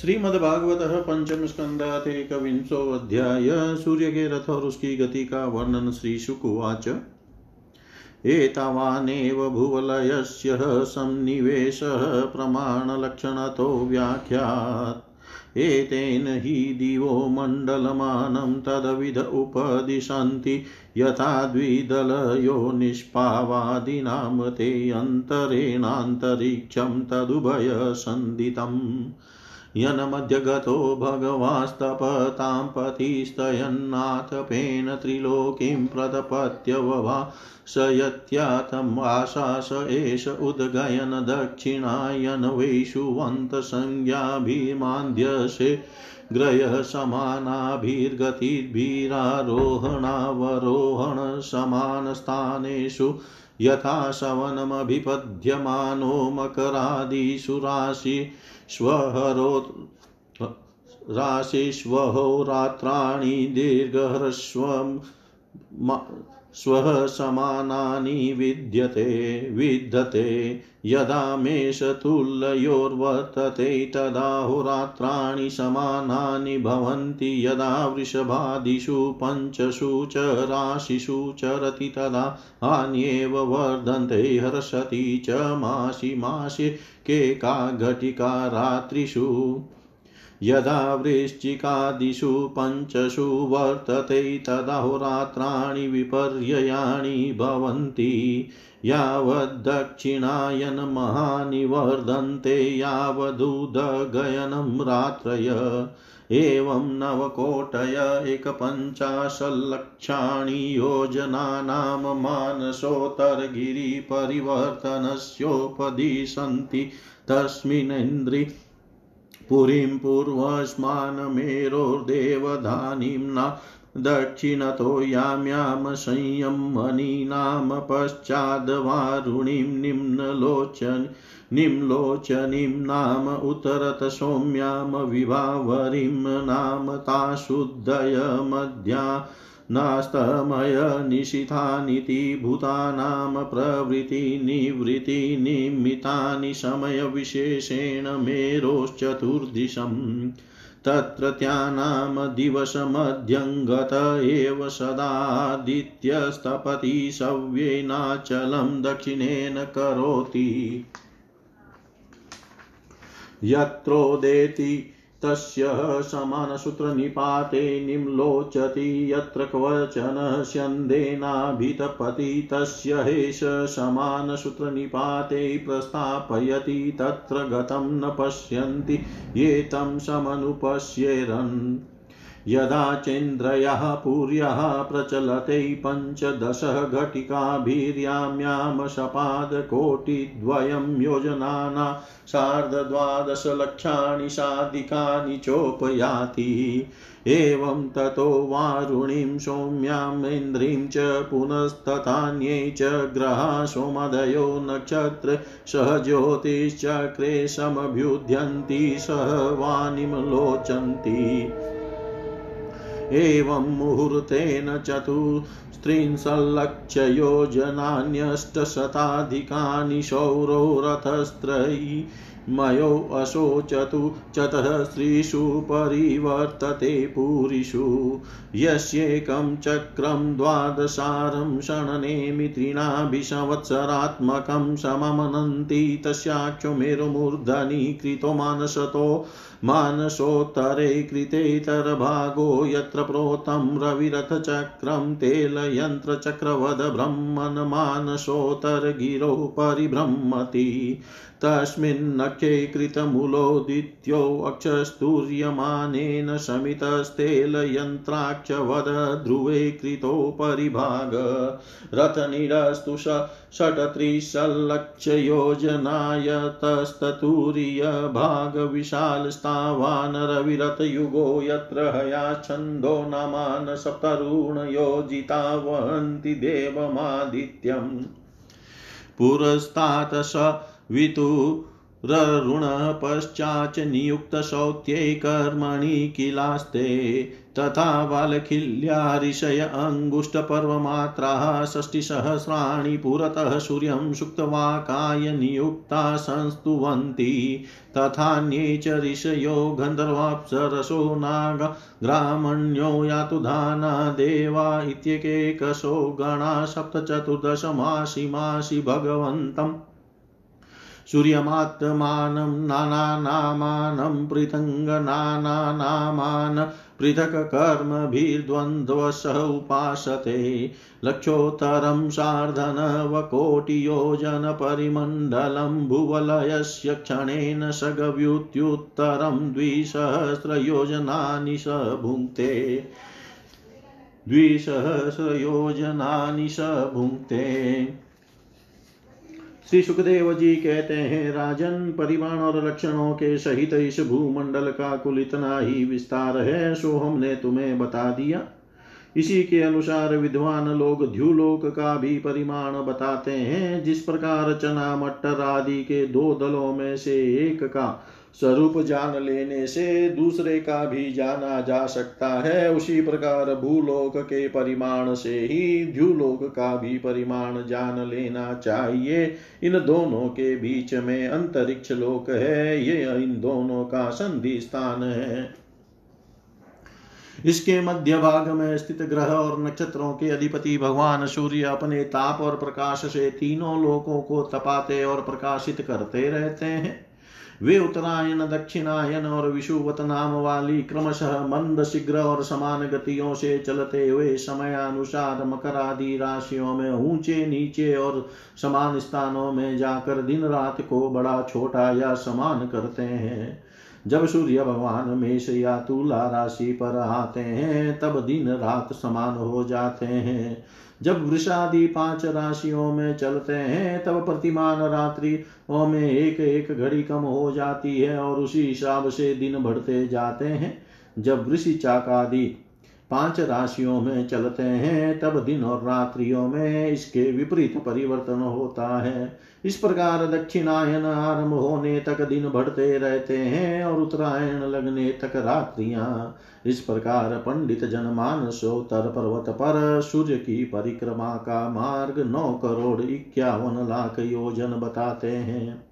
श्रीमद्भागवत पंचम स्कंदात एक अध्याय सूर्य के रथ और उसकी गति का वर्णन श्री शुकुवाच एतावानेव भुवलयस्य सन्निवेशः प्रमाणलक्षणतो व्याख्यात्। एतेन हि दिवो मण्डलमानं तदविध उपदिशन्ति। यथा द्विदलयो निष्पावादिनां ते अन्तरेणान्तरिक्षं तदुभयसन्दितम् यन्मध्यगतो भगवास्तपतां पतिस्तयन्नाथपेन त्रिलोकीं यत्यातम् आशास एष उद्गयन दक्षिणायन वैषुवन्तसंज्ञाभिमान्द्यसे ग्रयः समानाभिर्गतिर्भिरारोहणावरोहणसमानस्थानेषु यथा शवनमभिपद्यमानो मकरादिषु राशि स्वहरो राशिष्वहोरात्राणि दीर्घह्रस्वं स्वः समानानि विद्यते विद्यते यदा मेषतुल्ययोर्वर्तते तदा होरात्राणि समानानि भवन्ति। यदा वृषभादिषु, पञ्चषु च राशिषु चरति, तदा हान्येव वर्धन्ते, हर्षति च मासि मासि केका घटिका रात्रिषु। यदा वृश्चिकादिषु पञ्चषु वर्तते तदहोरात्राणि विपर्ययाणि भवन्ति। यावद्दक्षिणायनमहानि वर्धन्ते यावदुदगयनं रात्रय। एवं नवकोटय एकपञ्चाशल्लक्षाणि योजनानां मानसोत्तरगिरिपरिवर्तनस्योपदिशन्ति। तस्मिन्नेन्द्रि पुरीं पूर्वस्मानमेरोर्देवधानीम्ना दक्षिणतो याम्यां संयमनीनां पश्चाद्वारुणीं निम्नलोचन निम्लोचनीं नाम उतरत सौम्यां विभावरीं नाम ताशुद्धय मध्या नास्तमयनिशितानिति भूतानां प्रवृत्तिनिवृत्तिनिमित्तानि समयविशेषेण मेरोश्चतुर्दिशम्। तत्रत्यानां दिवसमध्यङ्गत एव सदादित्यस्तपति सव्येनाचलं दक्षिणेन करोति। यत्रोदेति तस्य समानसूत्रनिपाते निम्लोचति यत्र क्वचन स्यन्देनाभितपति तस्य हेष समानसूत्रनिपाते प्रस्थापयति तत्र गतं न पश्यन्ति ये तं समनुपश्येरन् यदा चेन्द्रयः पुर्यः प्रचलते पञ्चदशः घटिकाभिर्याम्यां शपादकोटिद्वयं योजनाना सार्धद्वादशलक्षाणि साधिकानि चोपयाति। एवं ततो वारुणीं सौम्यामिन्द्रीं च पुनस्तथान्ये च ग्रहा सोमदयो नक्षत्र सह ज्योतिश्चक्रे समभ्युध्यन्ति, सह वाणीं लोचन्ति एवं मुहूर्तेन चतुस्त्रिंशल्लक्षयोजनान्यष्टशताधिकानि शौरो रथस्त्रयी मयो अशोचतु चतस्त्रिषु परिवर्तते पुरीषु। यस्येकं चक्रं द्वादशारं षणनेमि त्रिणाभिसंवत्सरात्मकं सममनन्ति तस्याक्षो मेरुमूर्धनि कृतो मानसतो मानसोत्तरे कृतेतरभागो यत्र प्रोतं रविरथचक्रं तेलयन्त्रचक्रवद ब्रह्मन्मानसोत्तरगिरो परिभ्रमति तस्मिन्नक्षे कृतमूलोदित्यो अक्षस्तूर्यमानेन शमितस्तेलयन्त्राक्षवद ध्रुवे कृतो परिभाग रथनिरस्तु षट्त्रिशल्लक्षयोजनायतस्ततुरीयभागविशालस्तावानरविरतयुगो यत्र हयाच्छन्दो नामान सप्तरुणयोजिता वहन्ति देवमादित्यम्। पुरस्तात् स वितु ऋण पश्चाच नियुक्तशौत्यै कर्मणि किलास्ते तथा बालखिल्या ऋषय अङ्गुष्ठपर्वमात्राः षष्टिसहस्राणि पुरतः सूर्यं सुक्तवाकाय नियुक्ता संस्तुवन्ति। तथान्ये च ऋषयो गन्धर्वाप्सरसो नाग ग्रामण्यो यातुधाना देवा इत्येकेकशो गणा सप्तचतुर्दशमासि मासि भगवन्तम् सूर्यमात्मानं नानानामानं पृथङ्गनानानामान् पृथक् कर्मभिर्द्वन्द्वसः उपासते। लक्षोत्तरं सार्धनवकोटियोजनपरिमण्डलं भुवलयस्य क्षणेन सगव्युत्युत्तरं द्विसहस्रयोजनानि स भुङ्क्ते। द्विसहस्रयोजनानि स भुङ्क्ते। श्री सुखदेव जी कहते हैं, राजन परिमाण और लक्षणों के सहित इस भूमंडल का कुल इतना ही विस्तार है, सो हमने तुम्हें बता दिया। इसी के अनुसार विद्वान लोग ध्युलोक का भी परिमाण बताते हैं, जिस प्रकार चना मटर आदि के दो दलों में से एक का स्वरूप जान लेने से दूसरे का भी जाना जा सकता है। उसी प्रकार भूलोक के परिमाण से ही द्युलोक का भी परिमाण जान लेना चाहिए। इन दोनों के बीच में अंतरिक्ष लोक है। ये इन दोनों का संधि स्थान है। इसके मध्य भाग में स्थित ग्रह और नक्षत्रों के अधिपति भगवान सूर्य अपने ताप और प्रकाश से तीनों लोकों को तपाते और प्रकाशित करते रहते हैं। वे उत्तरायण, दक्षिणायन और विषुवत नाम वाली क्रमशः मंद शीघ्र और समान गतियों से चलते हुए समय अनुसार मकर आदि राशियों में ऊँचे, नीचे और समान स्थानों में जाकर दिन रात को बड़ा, छोटा या समान करते हैं। जब सूर्य भगवान मेष या तुला राशि पर आते हैं, तब दिन रात समान हो जाते हैं। जब वृषादि पाँच राशियों में चलते हैं, तब प्रतिमान रात्रि में एक एक घड़ी कम हो जाती है और उसी हिसाब से दिन बढ़ते जाते हैं। जब ऋषि चाकादि पाँच राशियों में चलते हैं, तब दिन और रात्रियों में इसके विपरीत परिवर्तन होता है। इस प्रकार दक्षिणायन आरंभ होने तक दिन बढ़ते रहते हैं और उत्तरायण लगने तक रात्रियाँ। इस प्रकार पंडित जन सोतर पर्वत पर सूर्य की परिक्रमा का मार्ग नौ करोड़ इक्यावन लाख योजन बताते हैं।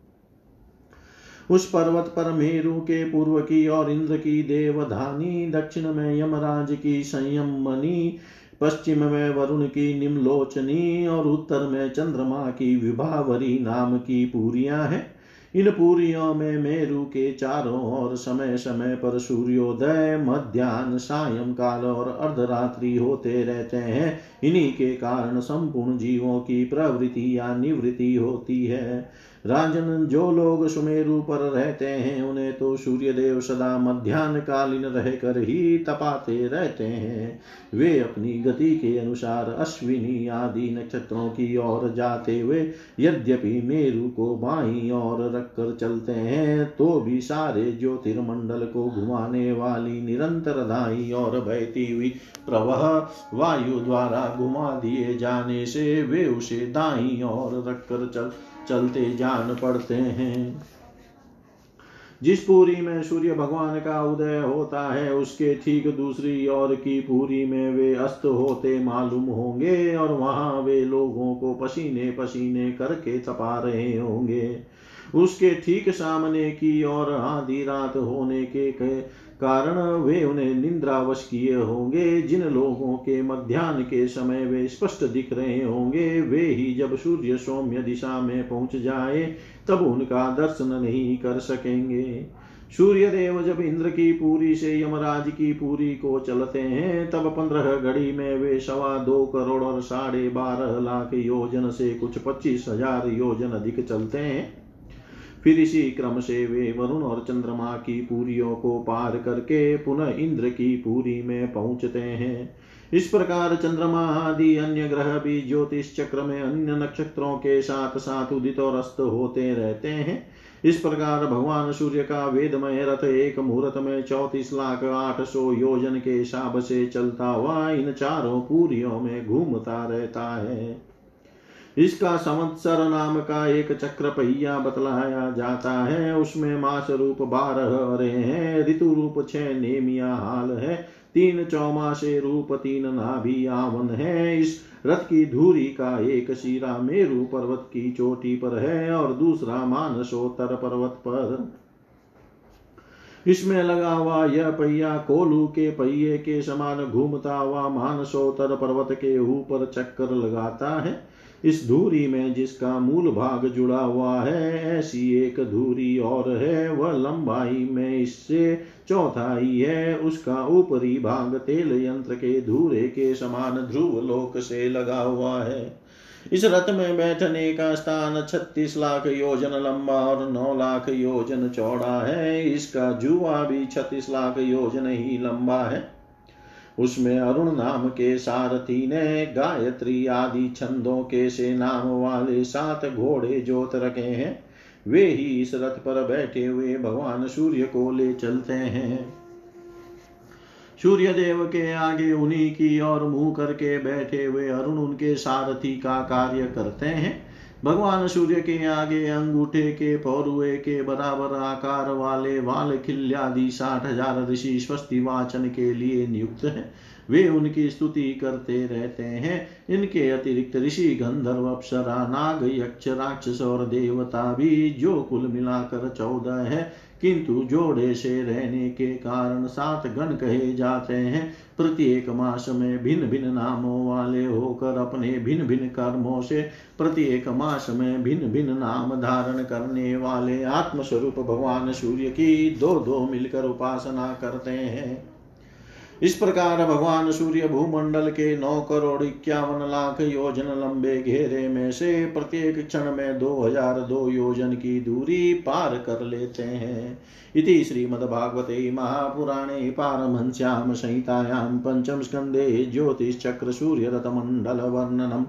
उस पर्वत पर मेरु के पूर्व की और इंद्र की देवधानी, दक्षिण में यमराज की संयमनी, पश्चिम में वरुण की निम्लोचनी और उत्तर में चंद्रमा की विभावरी नाम की पूरियाँ हैं। इन पूरियों में मेरु के चारों ओर समय समय पर सूर्योदय मध्यान्ह सायं काल और अर्धरात्रि होते रहते हैं। इन्हीं के कारण संपूर्ण जीवों की प्रवृत्ति या निवृत्ति होती है। राजन जो लोग सुमेरु पर रहते हैं, उन्हें तो सूर्य देव सदा मध्यान्ह कालीन रहकर ही तपाते रहते हैं। वे अपनी गति के अनुसार अश्विनी आदि नक्षत्रों की ओर जाते हुए यद्यपि मेरु को बाई और रखकर चलते हैं तो भी सारे ज्योतिर्मंडल को घुमाने वाली निरंतर दाई और बहती हुई प्रवाह वायु द्वारा घुमा दिए जाने से वे उसे दाई और रखकर चल चलते जान पड़ते हैं। जिस पूरी में सूर्य भगवान का उदय होता है, उसके ठीक दूसरी ओर की पूरी में वे अस्त होते मालूम होंगे और वहाँ वे लोगों को पसीने पसीने करके तपा रहे होंगे। उसके ठीक सामने की ओर आधी रात होने के कारण वे उन्हें निंद्रावश किए होंगे। जिन लोगों के मध्यान्ह के समय वे स्पष्ट दिख रहे होंगे, वे ही जब सूर्य सौम्य दिशा में पहुँच जाए, तब उनका दर्शन नहीं कर सकेंगे। सूर्य देव जब इंद्र की पूरी से यमराज की पूरी को चलते हैं, तब पंद्रह घड़ी में वे सवा दो करोड़ और साढ़े बारह लाख योजन से कुछ पच्चीस हज़ार योजन अधिक चलते हैं। फिर इसी क्रम से वे वरुण और चंद्रमा की पूरियों को पार करके पुनः इंद्र की पूरी में पहुँचते हैं। इस प्रकार चंद्रमा आदि अन्य ग्रह भी ज्योतिष चक्र में अन्य नक्षत्रों के साथ साथ उदित और अस्त होते रहते हैं। इस प्रकार भगवान सूर्य का वेदमय रथ एक मुहूर्त में चौतीस लाख आठ सौ योजन के हिसाब से चलता हुआ इन चारों पूरियों में घूमता रहता है। इसका संवत्सर नाम का एक चक्र पहिया बतलाया जाता है। उसमें मास रूप बारह अरे हैं, ऋतु रूप छह नेमिया हाल है, तीन चौमासे रूप तीन नाभि आवन है। इस रथ की धूरी का एक शिरा मेरु पर्वत की चोटी पर है और दूसरा मानसोत्तर पर्वत पर। इसमें लगा हुआ यह पहिया कोलू के पहिए के समान घूमता हुआ मानसोत्तर पर्वत के ऊपर चक्कर लगाता है। इस धूरी में जिसका मूल भाग जुड़ा हुआ है, ऐसी एक धूरी और है। वह लंबाई में इससे चौथाई है। उसका ऊपरी भाग तेल यंत्र के धूरे के समान ध्रुव लोक से लगा हुआ है। इस रथ में बैठने का स्थान छत्तीस लाख योजन लंबा और नौ लाख योजन चौड़ा है। इसका जुआ भी छत्तीस लाख योजन ही लंबा है। उसमें अरुण नाम के सारथी ने गायत्री आदि छंदों के से नाम वाले सात घोड़े जोत रखे हैं। वे ही इस रथ पर बैठे हुए भगवान सूर्य को ले चलते हैं। सूर्य देव के आगे उन्हीं की ओर मुँह करके बैठे हुए अरुण उनके सारथी का कार्य करते हैं। भगवान सूर्य के आगे अंगूठे के पौरुए के बराबर आकार वाले वाल खिल्यादि साठ हज़ार ऋषि स्वस्ति वाचन के लिए नियुक्त है। वे उनकी स्तुति करते रहते हैं। इनके अतिरिक्त ऋषि, गंधर्व, अप्सरा, नाग, यक्ष, राक्षस और देवता भी जो कुल मिलाकर चौदह है। किंतु जोड़े से रहने के कारण सात गण कहे जाते हैं। प्रत्येक मास में भिन्न भिन्न नामों वाले होकर अपने भिन्न भिन्न कर्मों से प्रत्येक मास में भिन्न भिन्न नाम धारण करने वाले आत्मस्वरूप भगवान सूर्य की दो दो मिलकर उपासना करते हैं। इस प्रकार भगवान सूर्य भूमंडल के नौ करोड़ इक्यावन लाख योजन लंबे घेरे में से प्रत्येक क्षण में दो हज़ार दो योजन की दूरी पार कर लेते हैं। इति श्रीमद्भागवते महापुराणे पारमहंस्यां संहितायां पंचम स्कन्धे ज्योतिश्चक्र सूर्यरथमण्डलवर्णनम्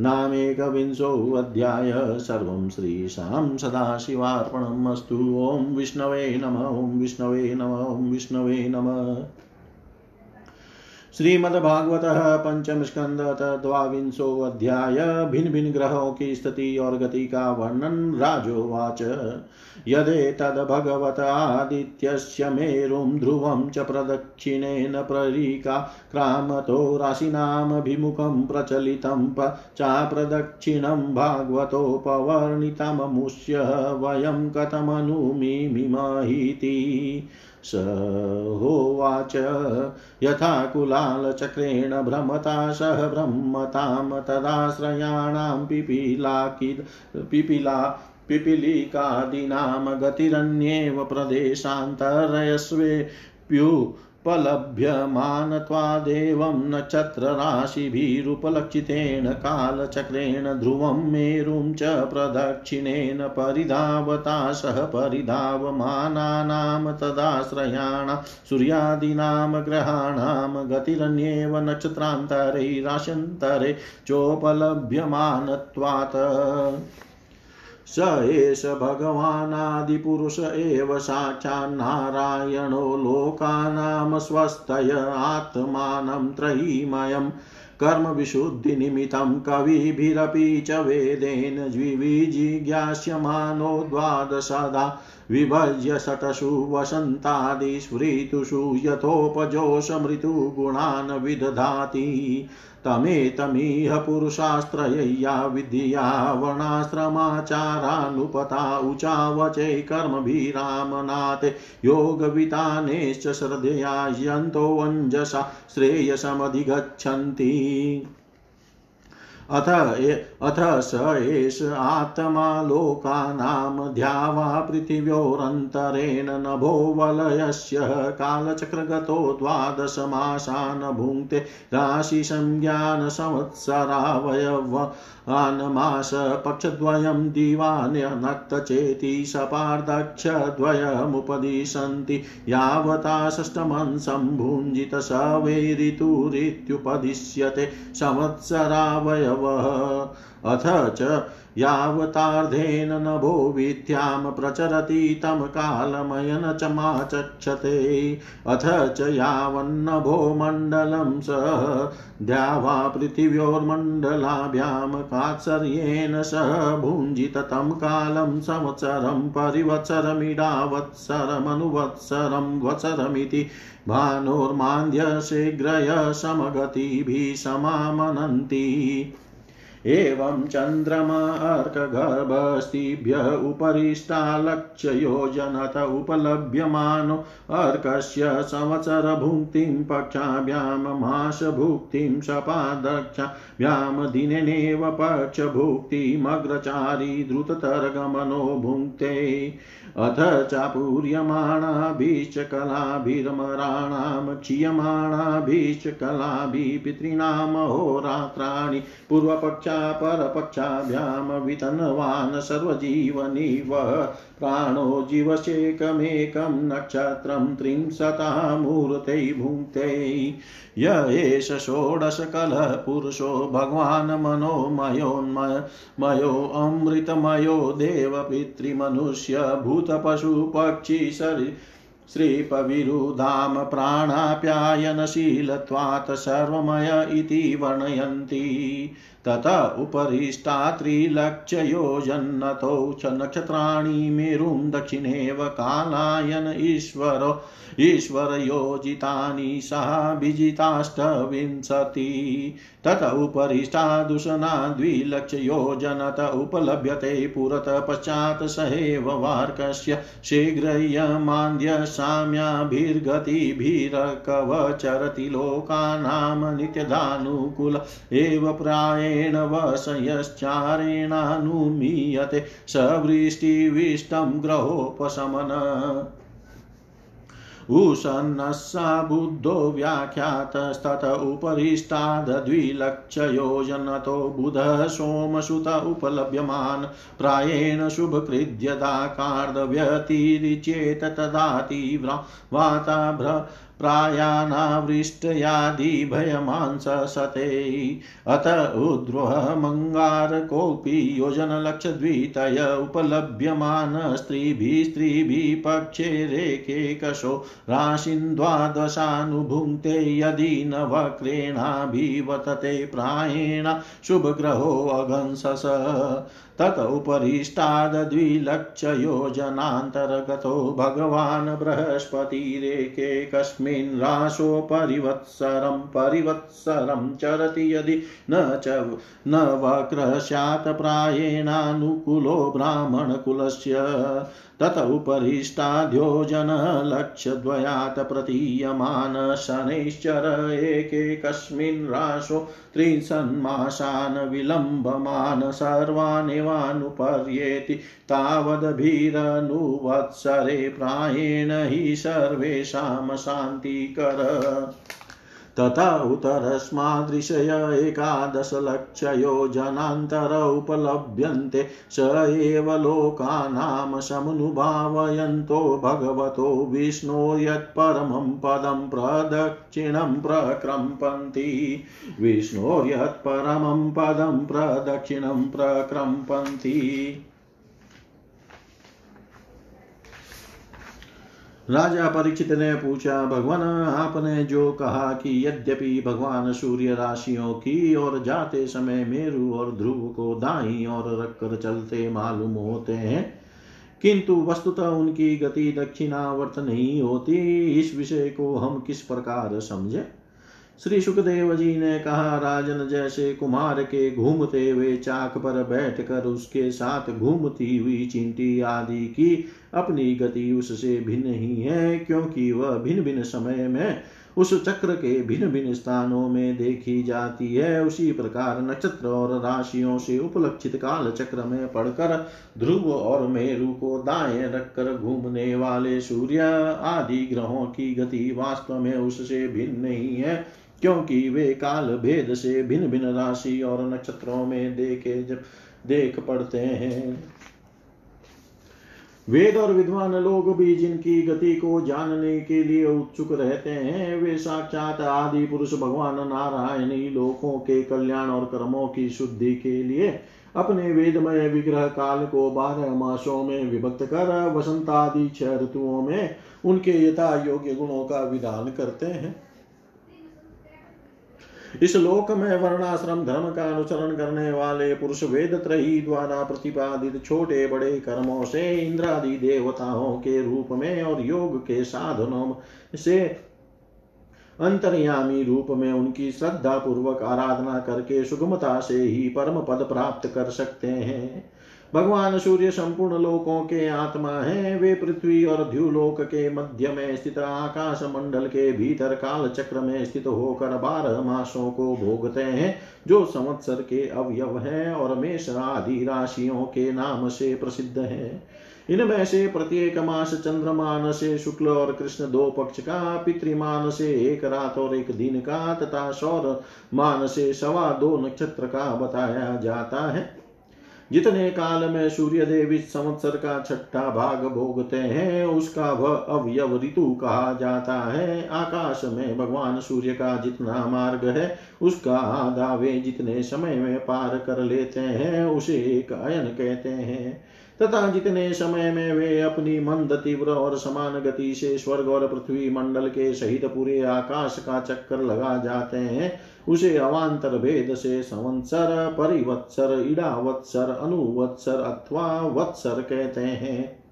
नामेकविंशोऽध्याय सर्वं श्रीशां सदाशिवार्पणम् अस्तु। ॐ विष्णवे नम। ॐ विष्णवे नम। ॐ विष्णवे नमः। श्रीमद्भागवत पंचम स्कंद द्वांशो अध्याय भिन्न भिन्न ग्रहों की स्थिति और गति का वर्णन राजोवाच। यदे तद भगवत आदित्यस्य मेरुं ध्रुवं च प्रदक्षिणेन प्ररीका क्राम क्रामतो राशिनामभिमुखं प्रचलितं चाप्रदक्षिणं भागवतोपवर्णितममुष्य वयं कथमनुमिमिमहीति। स होवाच। यथा कुलालचक्रेण भ्रमता सह ब्रह्मतां तदाश्रयाणां पिपीलाकिद पिपीला पिपीलिकादीनां गतिरन्येव प्रदेशान्तरयस्वेप्यु उपलभ्यमानत्वादेवं नक्षत्रराशिभिरुपलक्षितेन कालचक्रेण ध्रुवं मेरुं च प्रदक्षिणेन परिधावता सह परिधावमानानां तदाश्रयाणां सूर्यादीनां ग्रहाणां गतिरन्येव नक्षत्रान्तरैराश्यन्तरे चोपलभ्यमानत्वात्। स एष भगवानादिपुरुष एव साक्षान्नारायणो लोकानां स्वस्तय आत्मानं त्रयीमयम् कर्मविशुद्धिनिमित्तं कविभिरपि च वेदेन द्विविजिज्ञास्यमानो द्वादशदा विभज्य शतसु वसन्तादिस्मृतुषु यथोपजोषमृतुगुणान् विदधाति तमेतमिह पुरुषास्त्रय्या विद्या वर्णाश्रमाचारानुपता उचावचै कर्मभिरामनाथे योगवितानेश्च श्रद्धया यन्तोऽञ्जसा श्रेयसमधिगच्छन्ति। अथ अथ स एष आत्मा लोकानां ध्यावा पृथिव्योरन्तरेण नभो वलयस्य कालचक्रगतो द्वादशमासान् भुङ्क्ते राशिसंज्ञानसंवत्सरावयव आनमास पक्षद्वयं दिवान्यनक्तचेति सपार्दक्षद्वयमुपदिशन्ति यावता षष्ठमंसं भुञ्जित स वै ऋतुरित्युपदिश्यते संवत्सरावयवः अथ च यावतार्धेन नभो विद्यां प्रचरति तं कालमयन च माचक्षते अथ च यावन्नभो मण्डलं स द्यावा पृथिव्योर्मण्डलाभ्यां कात्सर्येण सह भुञ्जित तं कालं संवत्सरं परिवत्सरमिडावत्सरमनुवत्सरं वत्सरमिति। भानोर्मान्द्यशीघ्रय समगतिभिः समामनन्ति। एवं चन्द्रमा अर्कगर्भस्तिभ्य उपरिष्टालक्ष्ययोजनत उपलभ्यमानो अर्कस्य संवत्सरभुक्तिं पक्षाभ्यां मासभुक्तिं सपादक्षाभ्यां दिनेनेव पक्षभुक्तिमग्रचारी द्रुततरगमनो भुङ्क्ते अथ चापूर्यमाणाभिश्च कलाभिरमराणां क्षीयमाणाभिश्च कलाभिः पितॄणामहोरात्राणि पूर्वपक्षा परपक्षाभ्यां वितन्वान् सर्वजीवनिव, प्राणो जीवशेकमेकं नक्षत्रं त्रिंशतः मूर्तै भुङ्क्ते। य एष षोडशकलः भगवान् मनोमयोन्मयोऽमृतमयो पशु पक्षी शरी श्रीपविरुधाम प्राणाप्यायनशीलत्वात् सर्वमय इति वर्णयन्ति। तत उपरिष्टा त्रिलक्ष्ययोजन्नतौ च नक्षत्राणि मेरुं दक्षिणेव कालायन ईश्वरो। ईश्वरयोजितानि सहाभिजिताष्टविंशति तत उपरिष्टादुषना द्विलक्षयोजनत उपलभ्यते पुरत पश्चात् सहेव वार्कस्य शीघ्रय्यमान्द्यसाम्याभिर्गतिभिरकवचरति लोकानां नित्यदानुकूल एव प्रायेण वशयश्चारेणानुमीयते सवृष्टिविष्टं ग्रहोपशमन। उषन्नस्सा बुद्धो व्याख्यातस्तत उपरिष्टाद्विलक्षयोजनतो बुधः सोमसुत उपलभ्यमान्। प्रायेण शुभकृद्यदाकार्दव्यतिरिचेत तदा तीव्रा वाताभ्र प्रायानावृष्टयादिभयमांसते अत उद्रोहमङ्गारकोऽपि योजनलक्षद्वितय उपलभ्यमान स्त्रीभिः स्त्रीभिः पक्षे रेकेकशो राशिन्द्वादशानुभुङ्क्ते यदि न वक्रेणाभिवतते प्रायेण शुभग्रहोऽगंसस तत उपरिष्टाद्विलक्षयोजनान्तर्गतो भगवान् बृहस्पतिरेकेकस्मिन् राशोपरिवत्सरं परिवत्सरं चरति यदि न च न वक्र प्रायेणानुकूलो ब्राह्मणकुलस्य तत उपरिष्टाद्योजनलक्षद्वयात् प्रतीयमान शनैश्चर एकैकस्मिन् राशो त्रिंशन्मासान् विलम्बमान सर्वानेवानुपर्येति तावदभिरनुवत्सरे प्रायेण हि सर्वेषां शान्तिकर। तथा उत्तरस्मादृशय एकादशलक्षयोजनान्तर उपलभ्यन्ते। स एव लोकानां समनुभावयन्तो भगवतो विष्णो यत्परमं पदं प्रदक्षिणं प्रक्रम्पन्ति। विष्णोर्यत्परमं पदं प्रदक्षिणं प्रक्रम्पन्ति। राजा परीक्षित ने पूछा, भगवान, आपने जो कहा कि यद्यपि भगवान सूर्य राशियों की और जाते समय मेरु और ध्रुव को दाई और रखकर चलते मालूम होते हैं, किंतु वस्तुतः उनकी गति दक्षिणावर्त नहीं होती, इस विषय को हम किस प्रकार समझे? श्री सुखदेव जी ने कहा, राजन जैसे कुमार के घूमते हुए चाक पर बैठकर उसके साथ घूमती हुई चिंटी आदि की अपनी गति उससे भिन्न ही है, क्योंकि वह भिन्न भिन्न समय में उस चक्र के भिन्न भिन्न स्थानों में देखी जाती है। उसी प्रकार नक्षत्र और राशियों से उपलक्षित काल चक्र में पढ़कर ध्रुव और मेरु को दाएँ रखकर घूमने वाले सूर्य आदि ग्रहों की गति वास्तव में उससे भिन्न नहीं है। क्योंकि वे काल भेद से भिन्न भिन्न राशि और नक्षत्रों में देखे जब देख पड़ते हैं। वेद और विद्वान लोग भी जिनकी गति को जानने के लिए उत्सुक रहते हैं, वे साक्षात आदि पुरुष भगवान नारायण लोकों के कल्याण और कर्मों की शुद्धि के लिए अपने वेदमय विग्रह काल को बारह मासों में विभक्त कर वसंत आदि छह ऋतुओं में उनके यथा योग्य गुणों का विधान करते हैं। इस लोक में वर्णाश्रम, धर्म का अनुसरण करने वाले पुरुष वेद त्रही द्वारा प्रतिपादित छोटे बड़े कर्मों से इंद्रादि देवताओं के रूप में और योग के साधनों से अंतर्यामी रूप में उनकी श्रद्धा पूर्वक आराधना करके सुगमता से ही परम पद प्राप्त कर सकते हैं। भगवान सूर्य संपूर्ण लोकों के आत्मा है। वे पृथ्वी और द्युलोक के मध्य में स्थित आकाश मंडल के भीतर काल चक्र में स्थित होकर बारह मासों को भोगते हैं, जो संवत्सर के अवयव है और मेष आदि राशियों के नाम से प्रसिद्ध है। इनमें से प्रत्येक मास चंद्रमान से शुक्ल और कृष्ण दो पक्ष का, पितृमान से एक रात और एक दिन का, तथा सौर मान से सवा दो नक्षत्र का बताया जाता है। जितने काल में सूर्य देव इस संवत्सर का छठा भाग भोगते हैं, उसका वह अवयव ऋतु कहा जाता है। आकाश में भगवान सूर्य का जितना मार्ग है, उसका आधा वे जितने समय में पार कर लेते हैं, उसे एक अयन कहते हैं। तथा जितने समय में वे अपनी मंद, तीव्र और समान गति से स्वर्ग और पृथ्वी मंडल के सहित पूरे आकाश का चक्कर लगा जाते हैं उसे अवान्तर भेद से संवत्सर, परिवत्सर, इडावत्सर, अनुवत्सर अथवा वत्सर कहते हैं।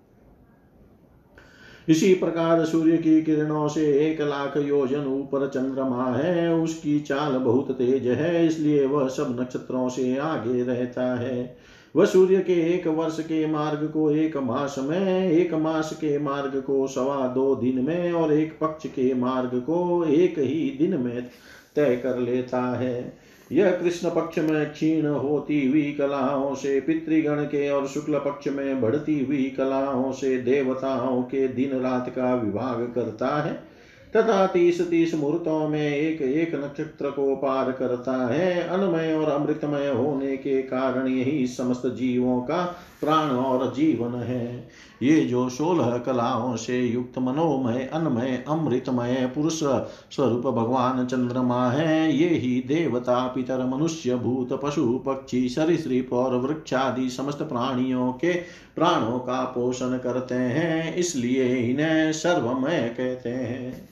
इसी प्रकार सूर्य की किरणों से एक लाख योजन ऊपर चंद्रमा है, उसकी चाल बहुत तेज है, इसलिए वह सब नक्षत्रों से आगे रहता है। वह सूर्य के एक वर्ष के मार्ग को एक मास में, एक मास के मार्ग को सवा दो दिन में, और एक पक्ष के मार्ग को एक ही दिन में तय कर लेता है। यह कृष्ण पक्ष में क्षीण होती हुई कलाओं से, पितृगण के और शुक्ल पक्ष में बढ़ती हुई कलाओं से, देवताओं के दिन रात का विभाग करता है। तथा तीस तीस मुहूर्तों में एक एक नक्षत्र को पार करता है। अनमय और अमृतमय होने के कारण यही समस्त जीवों का प्राण और जीवन है। ये जो सोलह कलाओं से युक्त मनोमय, अनमय, अमृतमय पुरुष स्वरूप भगवान चंद्रमा है, ये ही देवता, पितर, मनुष्य, भूत, पशु, पक्षी, सरिसृप और वृक्षादि समस्त प्राणियों के प्राणों का पोषण करते हैं, इसलिए इन्हें सर्वमय कहते हैं।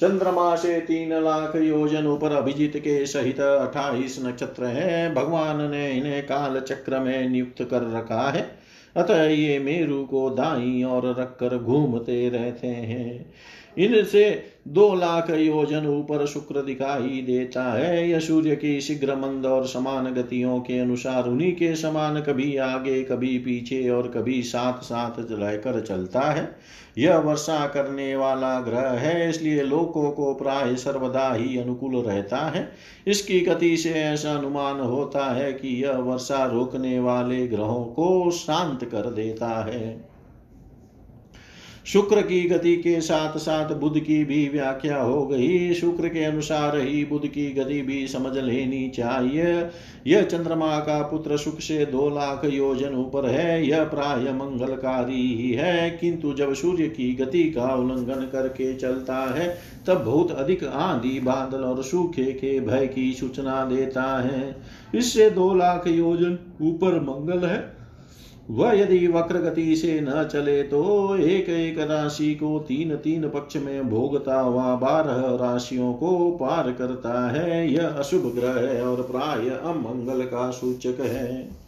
चंद्रमा से तीन लाख योजन ऊपर अभिजीत के सहित अठाईस नक्षत्र है, भगवान ने इन्हें काल चक्र में नियुक्त कर रखा है। अतः ये मेरु को दाई और रखकर घूमते रहते हैं। इनसे दो लाख योजन ऊपर शुक्र दिखाई देता है। यह सूर्य की शीघ्र मंद और समान गतियों के अनुसार उन्हीं के समान कभी आगे, कभी पीछे और कभी साथ साथ रहकर चलता है। यह वर्षा करने वाला ग्रह है, इसलिए लोकों को प्राय सर्वदा ही अनुकूल रहता है। इसकी गति से ऐसा अनुमान होता है कि यह वर्षा रोकने वाले ग्रहों को शांत कर देता है। शुक्र की गति के साथ साथ बुद्ध की भी व्याख्या हो गई। शुक्र के अनुसार ही बुद्ध की गति भी समझ लेनी चाहिए। यह चंद्रमा का पुत्र सुख से दो लाख योजन ऊपर है। यह प्राय मंगलकारी ही है। किंतु जब सूर्य की गति का उल्लंघन करके चलता है, तब बहुत अधिक आंधी, बादल और सूखे के भय की सूचना देता है। इससे दो लाख योजन ऊपर मंगल है। वह यदि वक्र गति से न चले तो एक एक राशि को तीन तीन पक्ष में भोगता हुआ बारह राशियों को पार करता है। यह अशुभ ग्रह और प्राय अमंगल का सूचक है।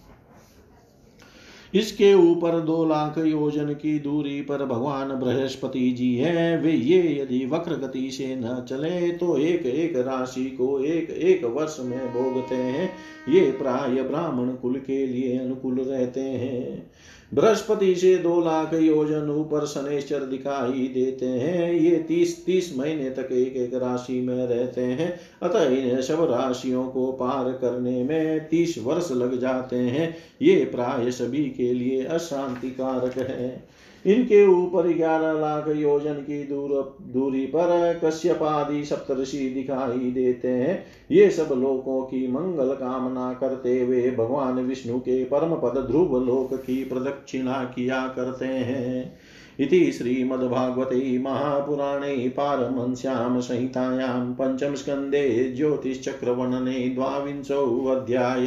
इसके ऊपर दो लाख योजन की दूरी पर भगवान बृहस्पति जी है। वे ये यदि वक्र गति से न चले तो एक एक राशि को एक एक वर्ष में भोगते हैं। ये प्राय ब्राह्मण कुल के लिए अनुकूल रहते हैं। बृहस्पति से दो लाख योजन ऊपर शनेश्वर दिखाई देते हैं। ये तीस तीस महीने तक एक एक राशि में रहते हैं। अतः इन्हें सब राशियों को पार करने में तीस वर्ष लग जाते हैं। ये प्राय सभी के लिए अशांति कारक है। इनके ऊपर ग्यारह लाख योजन की दूर, दूरी पर कश्यप आदि सप्तषि दिखाई देते हैं। ये सब लोकों की मंगल कामना करते हुए भगवान विष्णु के परम पद ध्रुव लोक की प्रदक्षिणा किया करते हैं। इति श्रीमद्भागवते महापुराणे पारमंस्यां संहितायां पञ्चमस्कन्धे ज्योतिश्चक्रवर्णने द्वाविंशोऽध्याय।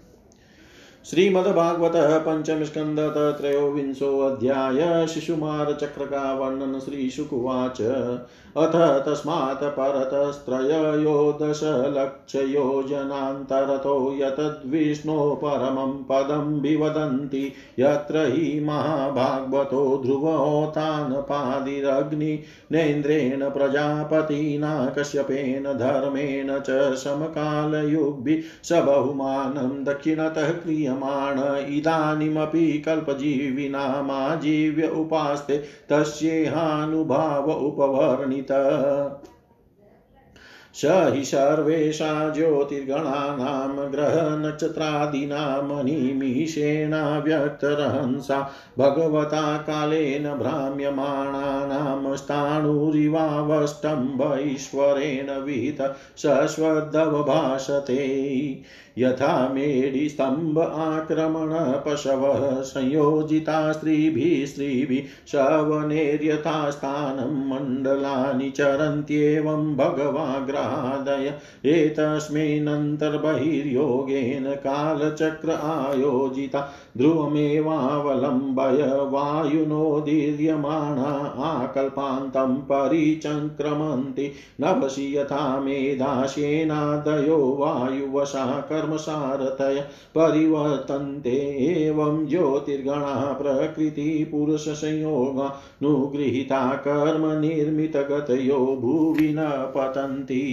श्रीमद्भागवत पंचम स्कंद त्रयोविंशोऽध्याय शिशुमार चक्र का वर्णन श्री शुकुवाच अथ तस्मात् परतस्त्रययो दशलक्षयोजनान्तरतो यतद्विष्णो परमं पदं विवदन्ति। यत्र हि महाभागवतो ध्रुवोतानपादिरग्निनेन्द्रेण प्रजापतिना कश्यपेन धर्मेण च समकालयुग्भिः स बहुमानं दक्षिणतः क्रियमाण इदानीमपि कल्पजीविनामाजीव्य उपास्ते, तस्येहानुभाव उपवर्णि गणित स हि सर्वेषा ज्योतिर्गणानां ग्रहनक्षत्रादीनामनिमिषेणाव्यक्तरहंसा भगवता कालेन भ्राम्यमाणानां स्थाणुरिवावष्टम्भ ईश्वरेण विहित सश्वद्दवभाषते यथा आक्रमण आक्रमणपशवः संयोजिता स्त्रीभिः स्त्रीभिः शवनेर्यथा स्थानं मण्डलानि चरन्त्येवं भगवाग्रादय एतस्मिन्नन्तर्बहिर्योगेन कालचक्र आयोजिता। ध्रुवमेवावलम्बय वायुनोदीर्यमाणा आकल्पान्तं परिचङ्क्रमन्ति नभसि यथा मेधाशेनादयो वायुवशा कर्मसारतय परिवर्तन्ते एवं ज्योतिर्गणा प्रकृतिपुरुषसंयोगानुगृहीता कर्मनिर्मितगतयो भुवि न पतन्ति।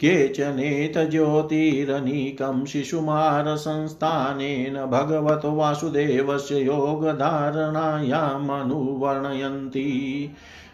केचनेतज्योतिरनीकं शिशुमारसंस्थानेन भगवतो वासुदेवस्य योगधारणायामनुवर्णयन्ति।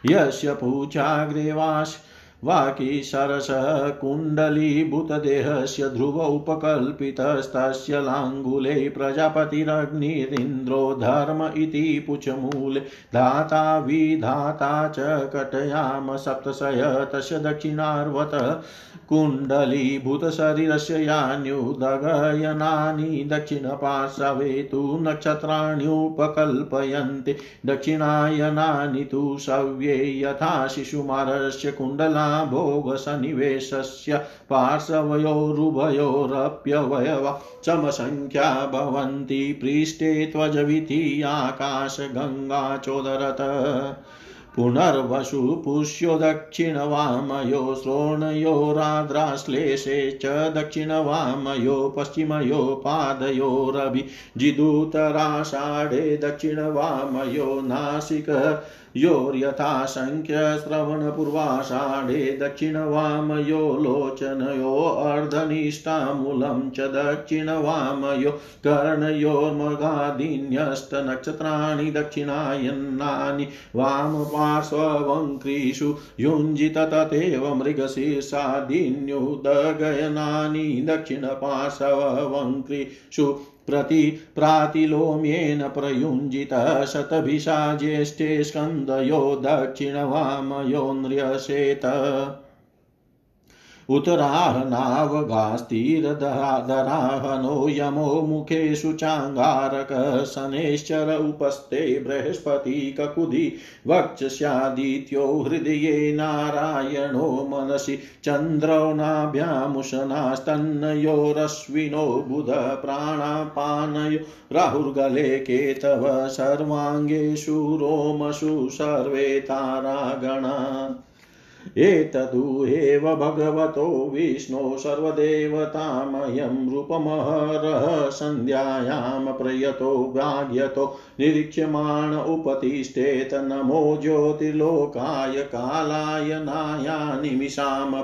यस्य पूचाग्रेवास् वाकीसरसः कुण्डलीभूतदेहस्य ध्रुव उपकल्पितस्तस्य लाङ्गुले प्रजापतिरग्निरिन्द्रो धर्म इति पुचमूले। धाता विधाता च कटयाम सप्तशय तस्य दक्षिणार्वत कुण्डलीभूतशरीरस्य यान्युदगयनानि दक्षिणपार्श्वे तु नक्षत्राण्युपकल्पयन्ते दक्षिणायनानि तु सव्ये यथा शिशुमारस्य कुण्डला भोगसन्निवेशस्य पार्श्वयोरुभयोरप्यवयवा समसङ्ख्या भवन्ति। पृष्ठे त्वजविधि आकाशगङ्गाचोदरत। पुनर्वसु पुष्यो दक्षिणवामयो श्रोणयोराद्राश्लेषे च दक्षिणवामयो, पश्चिमयो पादयोरभिजिदुतराषाढे दक्षिणवामयो नासिक योर्यथासङ्ख्यश्रवणपूर्वाषाढे दक्षिणवामयो, लोचनयो, अर्धनिष्ठामूलं च दक्षिणवामयो कर्णयोर्मगादीन्यस्तनक्षत्राणि दक्षिणायन्नानि वामपार्श्ववङ्क्रीषु युञ्जित तथैव मृगशीर्षादीन्युदगयनानि दक्षिणपार्श्ववङ्क्रीषु प्रति प्रातिलोम्येन प्रयुञ्जितः शतभिषा ज्येष्ठे स्कन्दयो दक्षिणवामयोन्र्यसेत उत्तराहनावगास्तिरदराहनो यमो मुखेषु चाङ्गारकशनैश्चर उपस्थे बृहस्पति ककुधि वक्षस्यादित्यो हृदये नारायणो मनसि चन्द्रो नाभ्यामुशनास्तन्नयोरश्विनो बुध प्राणापानयो राहुर्गले केतव सर्वाङ्गेषु रोमषु सर्वे तारागणा एतदु एव भगवतो विष्णो सर्वदेवतामयं रूपमहरः सन्ध्यायां प्रयतो भाग्यतो निरीक्ष्यमाण उपतिष्ठेत नमो ज्योतिर्लोकाय कालाय नाया निमिषां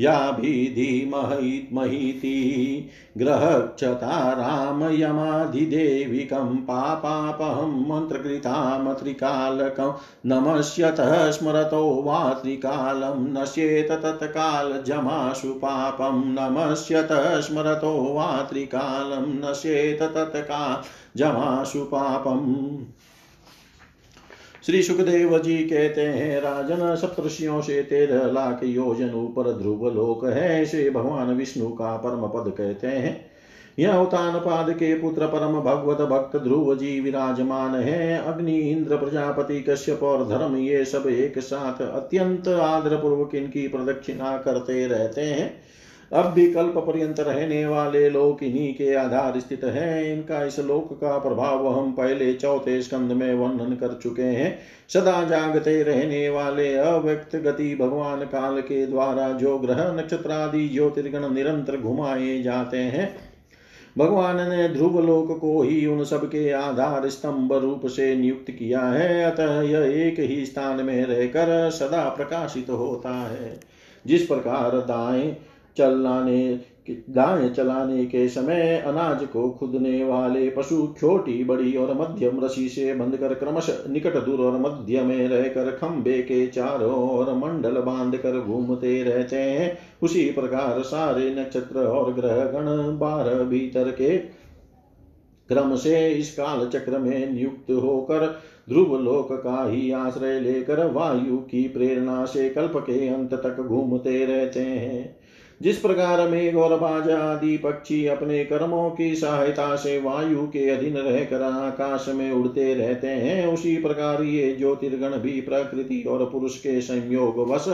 पतये महापुरुषा याभिधीमहीति ग्रहक्षता रामयमाधिदेविकं पापापहं मन्त्रकृतामत्रिकालकं नमस्यतः स्मरतो वा त्रिकालं नश्येत तत्कालजमाशु पापं नमस्यतः स्मरतो वा त्रिकालं नश्येत तत्कालजमाशु पापम् श्री सुखदेव जी कहते हैं, राजन सप्तषियों से तेरह लाख योजन ऊपर ध्रुव लोक है, इसे भगवान विष्णु का परम पद कहते हैं। यह उतान पाद के पुत्र परम भगवत भक्त ध्रुव जी विराजमान है। अग्नि, इंद्र, प्रजापति, कश्यप और धर्म, ये सब एक साथ अत्यंत आदर पूर्वक इनकी प्रदक्षिणा करते रहते हैं। अब भी कल्प पर्यंत रहने वाले लोक इन्हीं के आधार स्थित है। इनका इस लोक का प्रभाव हम पहले चौथे स्कंद में वर्णन कर चुके हैं। सदा जागते रहने वाले अव्यक्त गति भगवान काल के द्वारा जो ग्रह नक्षत्र आदि ज्योतिर्गण निरंतर घुमाए जाते हैं, भगवान ने ध्रुव लोक को ही उन सब के आधार स्तंभ रूप से नियुक्त किया है। अतः यह एक ही स्थान में रहकर सदा प्रकाशित होता है। जिस प्रकार दाएँ चलाने दाएँ चलाने के समय अनाज को खुदने वाले पशु छोटी, बड़ी और मध्यम रसी से बंधकर क्रमश निकट, दूर और मध्य में रहकर खंबे के चारों ओर मंडल बाँध कर घूमते रहते हैं। उसी प्रकार सारे नक्षत्र और ग्रह गण बारह भीतर के क्रम से इस काल चक्र में नियुक्त होकर ध्रुव लोक का ही आश्रय लेकर वायु की प्रेरणा से कल्प के अंत तक घूमते रहते हैं। जिस प्रकार मेघ और बाजा आदि पक्षी अपने कर्मों की सहायता से वायु के अधीन रहकर आकाश में उड़ते रहते हैं, उसी प्रकार ये ज्योतिर्गण भी प्रकृति और पुरुष के संयोग वश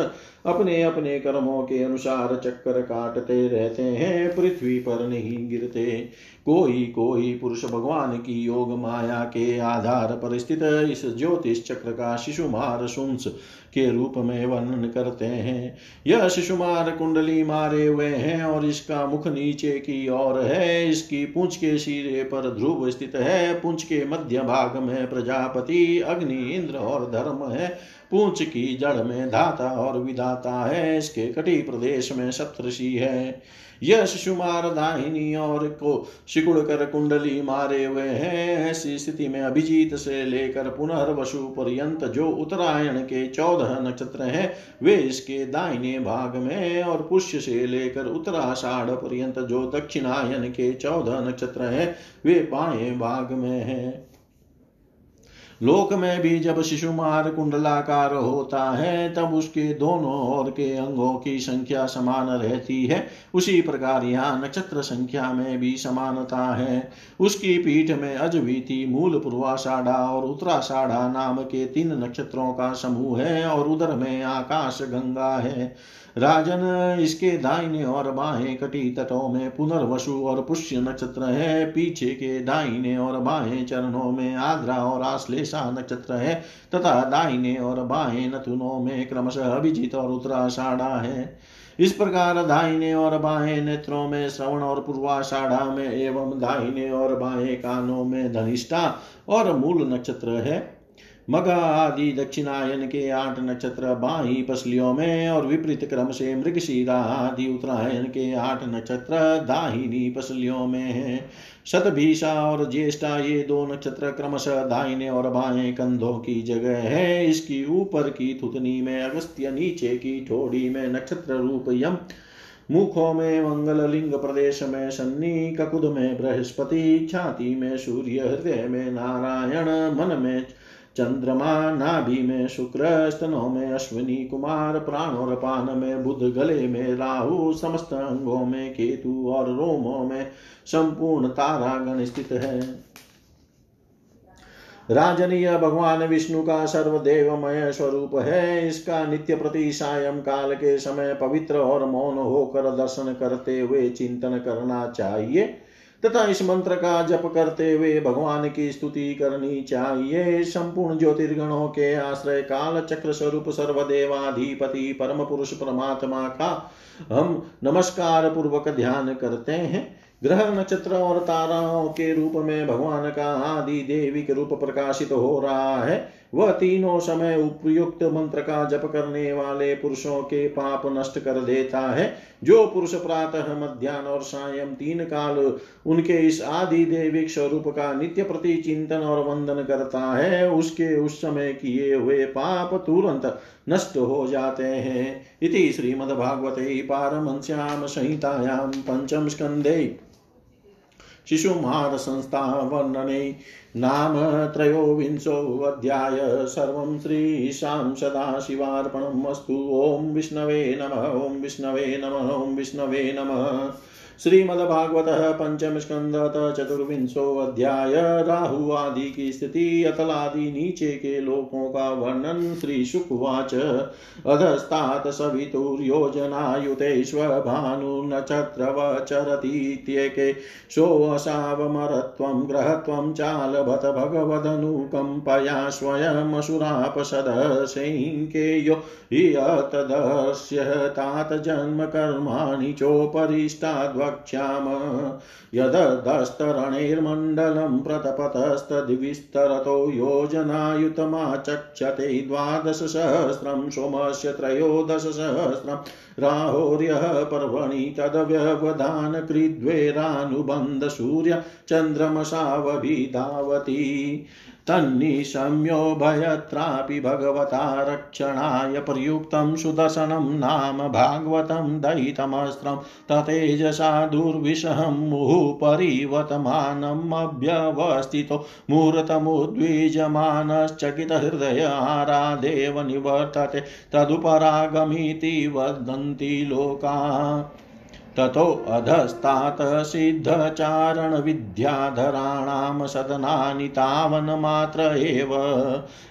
अपने अपने कर्मों के अनुसार चक्कर काटते रहते हैं, पृथ्वी पर नहीं गिरते। कोई कोई पुरुष भगवान की योग माया के आधार पर स्थित इस ज्योतिष चक्र का शिशुमार सुंस के रूप में वर्णन करते हैं। यह शिशुमार कुंडली मारे हुए हैं और इसका मुख नीचे की ओर है। इसकी पूंछ के सिरे पर ध्रुव स्थित है। पूंछ के मध्य भाग में प्रजापति, अग्नि, इंद्र और धर्म है। पूंछ की जड़ में धाता और विधाता है। इसके कटी प्रदेश में सप्तषि है। यह शिशुमार दाहिनी और को सिकुड़ कर कुंडली मारे हुए हैं। ऐसी स्थिति में अभिजीत से लेकर पुनर्वसु पर्यंत जो उत्तरायण के चौदह नक्षत्र हैं, वे इसके दाहिने भाग में और पुष्य से लेकर उत्तराषाढ़ पर्यंत जो दक्षिणायन के चौदह नक्षत्र हैं, वे बाएँ भाग में हैं। लोक में भी जब शिशुमार कुंडलाकार होता है, तब उसके दोनों ओर के अंगों की संख्या समान रहती है। उसी प्रकार यहाँ नक्षत्र संख्या में भी समानता है। उसकी पीठ में अजवीति, मूल पूर्वाषाढ़ा और उत्तराषाढ़ा नाम के तीन नक्षत्रों का समूह है और उधर में आकाश गंगा है। राजन, इसके दाहिने और बाएँ कटी तटों में पुनर्वसु और पुष्य नक्षत्र है। पीछे के दाहिने और बाएँ चरणों में आद्रा और आश्लेषा नक्षत्र है तथा दाहिने और बाहें नथुनों में क्रमशः अभिजित और उत्तराषाढ़ा है। इस प्रकार दाहिने और बाएँ नेत्रों में श्रवण और पूर्वाषाढ़ा में एवं दाहिने और बाएँ कानों में धनिष्ठा और मूल नक्षत्र है। मग आदि दक्षिणायन के आठ नक्षत्र बाही पसलियों में और विपरीत क्रम से मृगशीरा आदि उत्तरायण के आठ नक्षत्र दाहिनी पसलियों में है। शतभीषा और ज्येष्ठा, ये दो नक्षत्र क्रमशः दाहिने और बाएँ कंधों की जगह है। इसकी ऊपर की थुतनी में अगस्त्य, नीचे की ठोड़ी में नक्षत्र रूप यम। मुखों में मंगल लिंग प्रदेश में शनि, ककुद में बृहस्पति, छाती में सूर्य, हृदय में नारायण, मन में चंद्रमा नाभि में शुक्र, स्तनों में अश्विनी कुमार, प्राण और पान में बुध, गले में राहु, समस्त अंगों में केतु और रोमों में संपूर्ण तारागण स्थित है। राजनीय भगवान विष्णु का सर्वदेवमय स्वरूप है। इसका नित्य प्रति सायं काल के समय पवित्र और मौन होकर दर्शन करते हुए चिंतन करना चाहिए। तथा इस मंत्र का जप करते हुए भगवान की स्तुति करनी चाहिए। संपूर्ण ज्योतिर्गणों के आश्रय काल चक्र स्वरूप सर्वदेवाधिपति परम पुरुष परमात्मा का हम नमस्कार पूर्वक ध्यान करते हैं। ग्रह नक्षत्र और ताराओं के रूप में भगवान का आदि देवी के रूप प्रकाशित हो रहा है। वह तीनों समय उपयुक्त मंत्र का जप करने वाले पुरुषों के पाप नष्ट कर देता है। जो पुरुष प्रातः मध्यान्ह और सायं तीन काल उनके इस आदि देविक स्वरूप का नित्य प्रति चिंतन और वंदन करता है, उसके उस समय किए हुए पाप तुरंत नष्ट हो जाते हैं। इति श्रीमद्भागवते पारमश्याम संहितायां पंचम स्कंदे शिशुमार संस्था वर्णने नाम त्रयोविंशोऽध्याय सर्वं श्रीशां सदाशिवार्पणम् अस्तु। ॐ विष्णवे नमः, ॐ विष्णवे नमः, ॐ विष्णवे नमः। श्रीमद्भागवत पंचम स्कंद चतुर्विंशो अध्याय राहु आदि की स्थिति अतलादि नीचे के लोकों का वर्णन श्री शुकवाच अधस्तात सवितुर्योजनायुतेष्व भानुर्नक्षत्रवचरतीत्येके सोऽसावमरत्वं ग्रहत्वं चालभत भगवदनुकम्पया स्वयमसुरापसदशैङ्केयो हि तदस्य तात जन्मकर्माणि चोपरिष्टाद्व वक्ष्याम यदस्तरणैर्मण्डलं प्रतपतस्तद्विस्तरतो योजनायुतमाचक्षते द्वादशसहस्रं सोमस्य त्रयोदशसहस्रं राहोर्यः पर्वणि तदव्यवधानकृद्वेरानुबन्धसूर्य चन्द्रमसावभिधावति तन्निशम्योभयत्रापि भगवता रक्षणाय प्रयुक्तं सुदर्शनं नाम भागवतं दयितमस्त्रं ततेजसा दुर्विषहं मुहुपरिवतमानमभ्यवस्थितो मूर्तमुद्विजमानश्चकितहृदय आरादेव निवर्तते तदुपरागमिति वदन्ति लोका ततोऽधस्तात् सिद्धचारणविद्याधराणां सदनानि तावन्मात्र एव।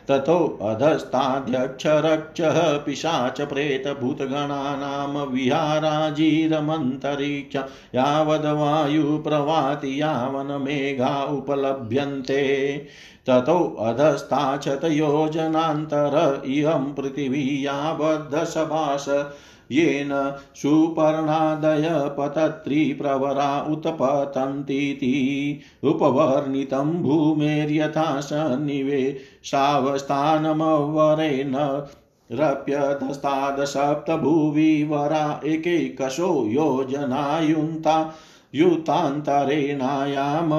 ततोऽधस्ताध्यक्षरक्षः पिशाच प्रेतभूतगणानां विहाराजीरमन्तरिक्ष यावद्वायुप्रवाति यावन्मेघा उपलभ्यन्ते। ततो अधस्ताच्छतयोजनान्तर इयं पृथिवी यावद्धसभास येन सुपर्णादय पतत्रिप्रवरा उत्पतन्तीति उपवर्णितं भूमेर्यथा सन्निवेशावस्थानमवरेण रप्यधस्तादसप्तभुविवरा एकैकशो योजनायुन्ता युतान्तरेणायाम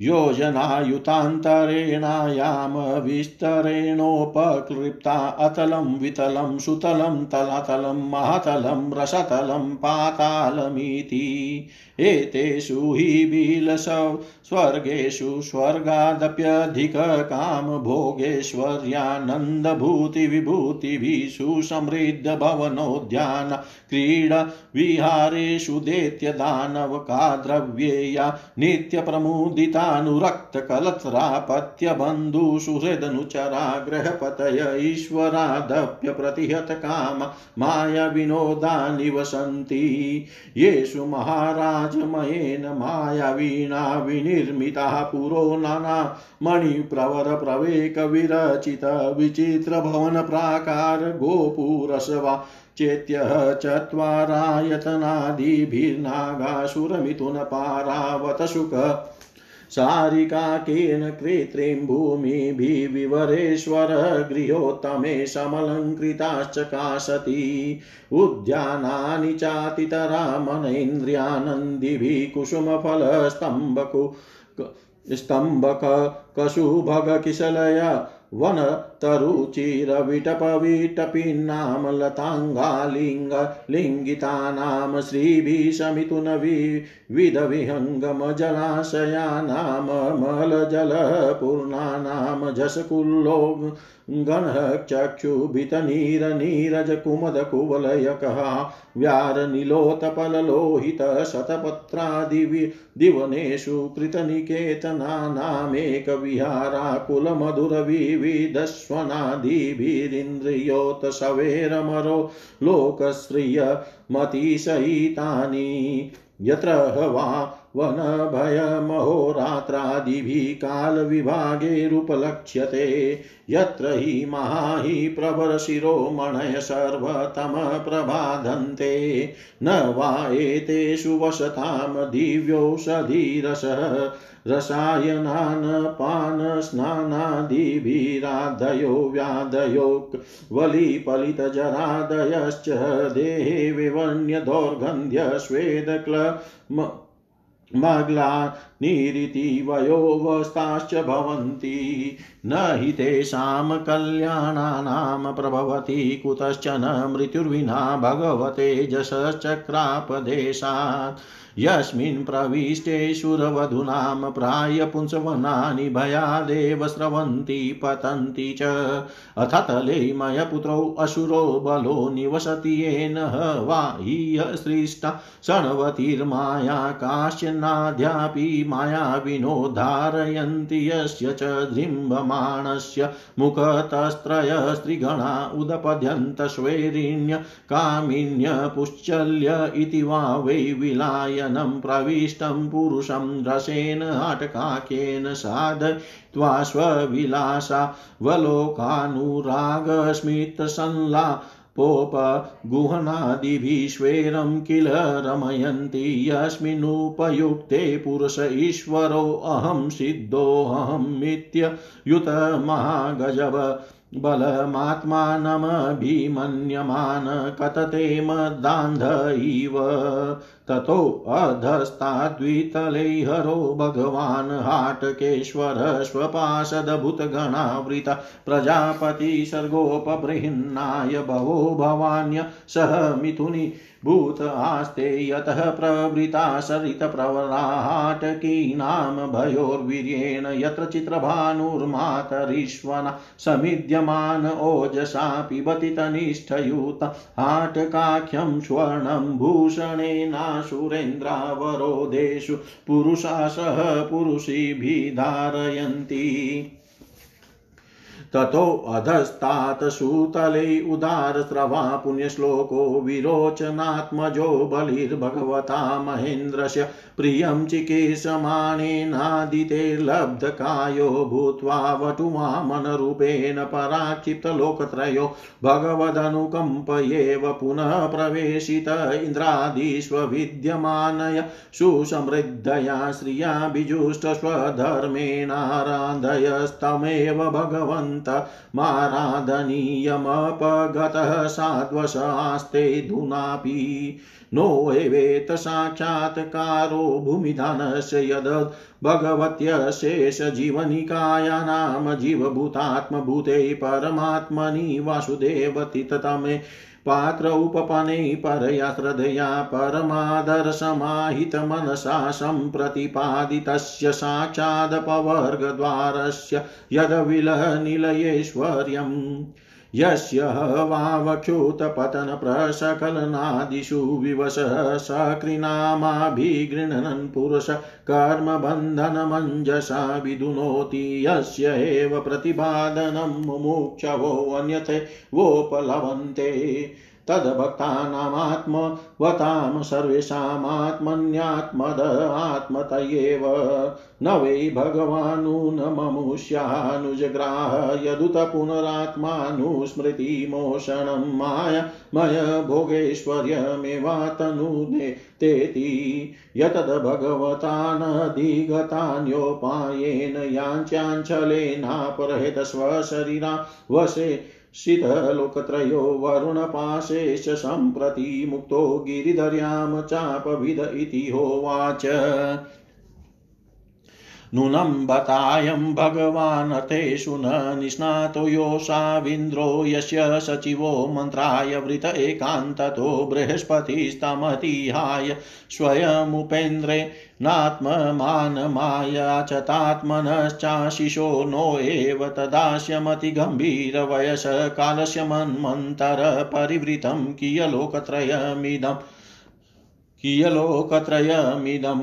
योजनायुतान्तरेणायां विस्तरेणोपक्लिप्ता अतलं वितलं सुतलं तलातलं महातलं रसतलं पातालमिति एतेषु हि बिलसौ स्वर्गेषु स्वर्गादप्यधिककामभोगेश्वर्यानन्दभूतिविभूतिभिः सुसमृद्धभवनोद्यान क्रीडा विहारेषु दैत्यदानवका द्रव्येया नित्यप्रमुदितानुरक्तकलत्रापत्यबन्धुसुहृदनुचरा ग्रहपतय ईश्वरादप्यप्रतिहतकाम मायाविनोदा निवसन्ति येषु महाराजमयेन मायावीणा विनिर्मिताः पुरो नाना मणिप्रवरप्रवेकविरचित विचित्रभवनप्राकार गोपुरसवा चेत्यः चत्वारायतनादिभिर्नागासुरमिथुनपारावतशुक सारिकाकेन कृत्रिं भूमिभिविवरेश्वर गृहोत्तमे समलङ्कृताश्चकाशति उद्यानानि चातितरामनेन्द्रियानन्दिभिः कुसुमफलस्तम्भकु स्तम्भक कशुभगकिशलया वनतरुचिरविटपविटपीनां लताङ्गालिङ्गलिङ्गितानां श्रीभिशमिथुनविविधविहङ्गमजलाशयानां मलजलपूर्णानां झषकुल्लो गणचक्षुभितनीरनीरजकुमदकुवलयकः व्यारनीलोत्पललोहितशतपत्रादिवि दिवनेषु कृतनिकेतनानामेकविहाराकुलमधुरविविधस्वनादिभिरिन्द्रियोतसवेरमरो लोकश्रियमतिशयितानि यत्र वा वनभयमहोरात्रादिभिः कालविभागैरुपलक्ष्यते यत्र हि महाहि प्रभरशिरोमणय सर्वतमः प्रबाधन्ते न वा एतेषु वसतां दिव्यौषधिरसः रसायनानपानस्नानादिभिराधयो व्याधयो, वलिपलितजरादयश्च, देहे विवर्ण्यदौर्गन्ध्य स्वेदक्ल मग्लानिरिति वयोवस्थाश्च भवन्ति। न हि तेषां कल्याणानां प्रभवति कुतश्चन मृत्युर्विना भगवते जशचक्रापदेशात् यस्मिन् प्रविष्टे शुरवधूनां प्रायपुंसवनानि भयादेव स्रवन्ति पतन्ति च। अथ तले मयपुत्रौ असुरो बलो निवसति येन वा हीयसृष्टा षण्वतिर्माया काश्चनाद्यापि मायाविनो धारयन्ति यस्य च जृम्भमाणस्य मुखतस्त्रय स्त्रीगणा उदपद्यन्तस्वैरिण्य कामिन्य इति वा वै विलाय शयनं प्रविष्टं पुरुषं रसेन आटकाकेन साधयित्वा स्वविलासावलोकानुरागस्मितसंला पोपगुहनादिभिश्वेरं किल रमयन्ति यस्मिन्नुपयुक्ते पुरुष ईश्वरोऽहं सिद्धोऽहमित्ययुतमहागजव बलमात्मानमभिमन्यमान कतते मदान्ध इव ततोऽधस्ताद्वितले हरो भगवान् हाटकेश्वर प्रजापति सर्गोपबृह्णाय भवो भवान्य सह मिथुनि भूत आस्ते यतः प्रवृता सरितप्रवराहाटकीनां भयोर्वीर्येण यत्र चित्रभानुर्मातरीश्वना समिद्यमान ओजसा पिबति तनिष्ठयुत हाटकाख्यं स्वर्णं भूषणेनासुरेन्द्रावरोधेषु पुरुषा सह पुरुषीभिः धारयन्ति। ततोऽधस्तात् सुतले उदारस्रवा पुण्यश्लोको विरोचनात्मजो बलिर्भगवता महेन्द्रस्य प्रियं चिकीर्षमाणेनादितेर्लब्धकायो भूत्वा वटुवामनरूपेण पराक्षिप्तलोकत्रयो भगवदनुकम्पयेव पुनः प्रवेशित इन्द्रादिष्वविद्यमानय सुसमृद्धया श्रिया बिजुष्टस्वधर्मेणाराधयस्तमेव भगवन् माराधनीयमपगतः साध्वशास्ते धुनापि। नो एवेत साक्षात्कारो भूमिधानस्य यद् भगवत्यशेषजीवनिकायानां जीवभूतात्मभूते परमात्मनि वासुदेवतिततमे पात्र उपपने परया श्रद्धया परमादरसमाहितमनसा सम्प्रतिपादितस्य साक्षादपवर्गद्वारस्य यद्विलनिलयेश्वर्यम् यस्य वावक्षुतपतनप्रसकलनादिषु विवशः सकृनामाभिगृह्णन् पुरुष कर्मबन्धनमञ्जसा विदुनोति यस्य एव प्रतिपादनं मुमुक्षवोऽन्यथैवोपलवन्ते तद्भक्तानामात्मवतां सर्वेषामात्मन्यात्मद आत्मतयेव न वै भगवानुनममुष्यानुजग्राह यदुत पुनरात्मानुस्मृतिमोषणं मायमय भोगेश्वर्यमेवातनुने तेति। यतद् भगवतानधिगतान्योपायेन याञ्चाञ्चलेनापरहेत स्वशरीरा वशे शीतलोकत्रयो वरुणपाशेष सम्प्रति मुक्तो गिरिधर्यां चापविद इति होवाच नूनं बतायं भगवानर्थेषु न निष्णातो योषाविन्द्रो यस्य सचिवो मन्त्राय वृत एकान्ततो बृहस्पतिस्तमतिहाय स्वयमुपेन्द्रे नात्ममानमाया च तात्मनश्चाशिषो नो एव तदास्यमतिगम्भीरवयस कालस्य मन्मन्तरपरिवृतं कियलोकत्रयमिदम् कियलोकत्रयमिदं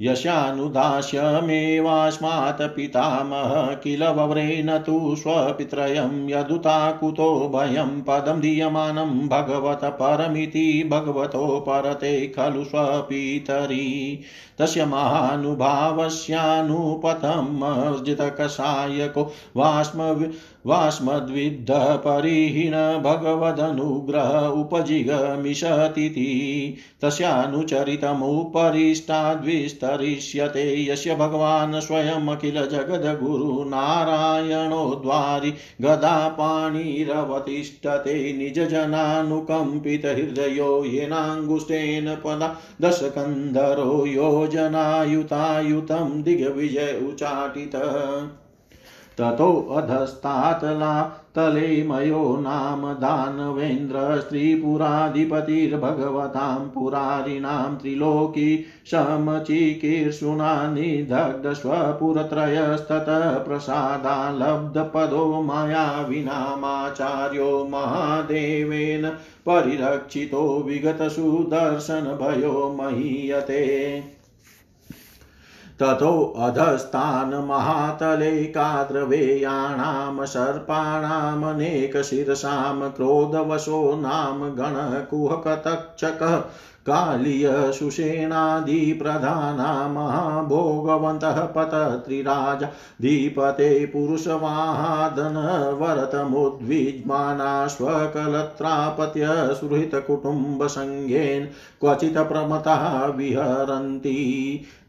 यशानुदास्यमेवास्मात् पितामह किल वव्रेण तु स्वपित्रयं यदुता कुतो भयं पदं दीयमानं भगवत परमिति भगवतो परते खलु स्वपितरी। तस्य महानुभावस्यानुपतमर्जितकषायको वास्म वास्मद्विद्धपरिहीन भगवदनुग्रह उपजिगमिषतीति तस्यानुचरितमुपरिष्टाद्विस्तरिष्यते यस्य भगवान् स्वयमखिल जगद्गुरुनारायणो द्वारि गदापाणिरवतिष्ठते निजजनानुकम्पितहृदयो येनाङ्गुष्ठेन पदा दशकन्धरो योजनायुतायुतं दिग्विजय उचाटित। ततोऽधस्तातला तले मयो नाम दानवेन्द्र स्त्रीपुराधिपतिर्भगवतां पुरारिणां त्रिलोकी समचिकीर्षुणा निदग्धस्वपुरत्रयस्ततः प्रसादालब्धपदो मया विनामाचार्यो महादेवेन परिरक्षितो विगतसुदर्शनभयो महीयते। ततोऽधस्तान् महातले काद्रवेयाणां सर्पाणामनेकशिरसां क्रोधवशो नाम गणकुहकतक्षकः कालीयशुषेणादिप्रधाना महाभोगवन्तः पतत्रिराजा धीपते पुरुषवाहादनवरतमुद्विज्माना स्वकलत्रापत्य सुहृतकुटुम्बसङ्गेन क्वचित् प्रमतः विहरन्ति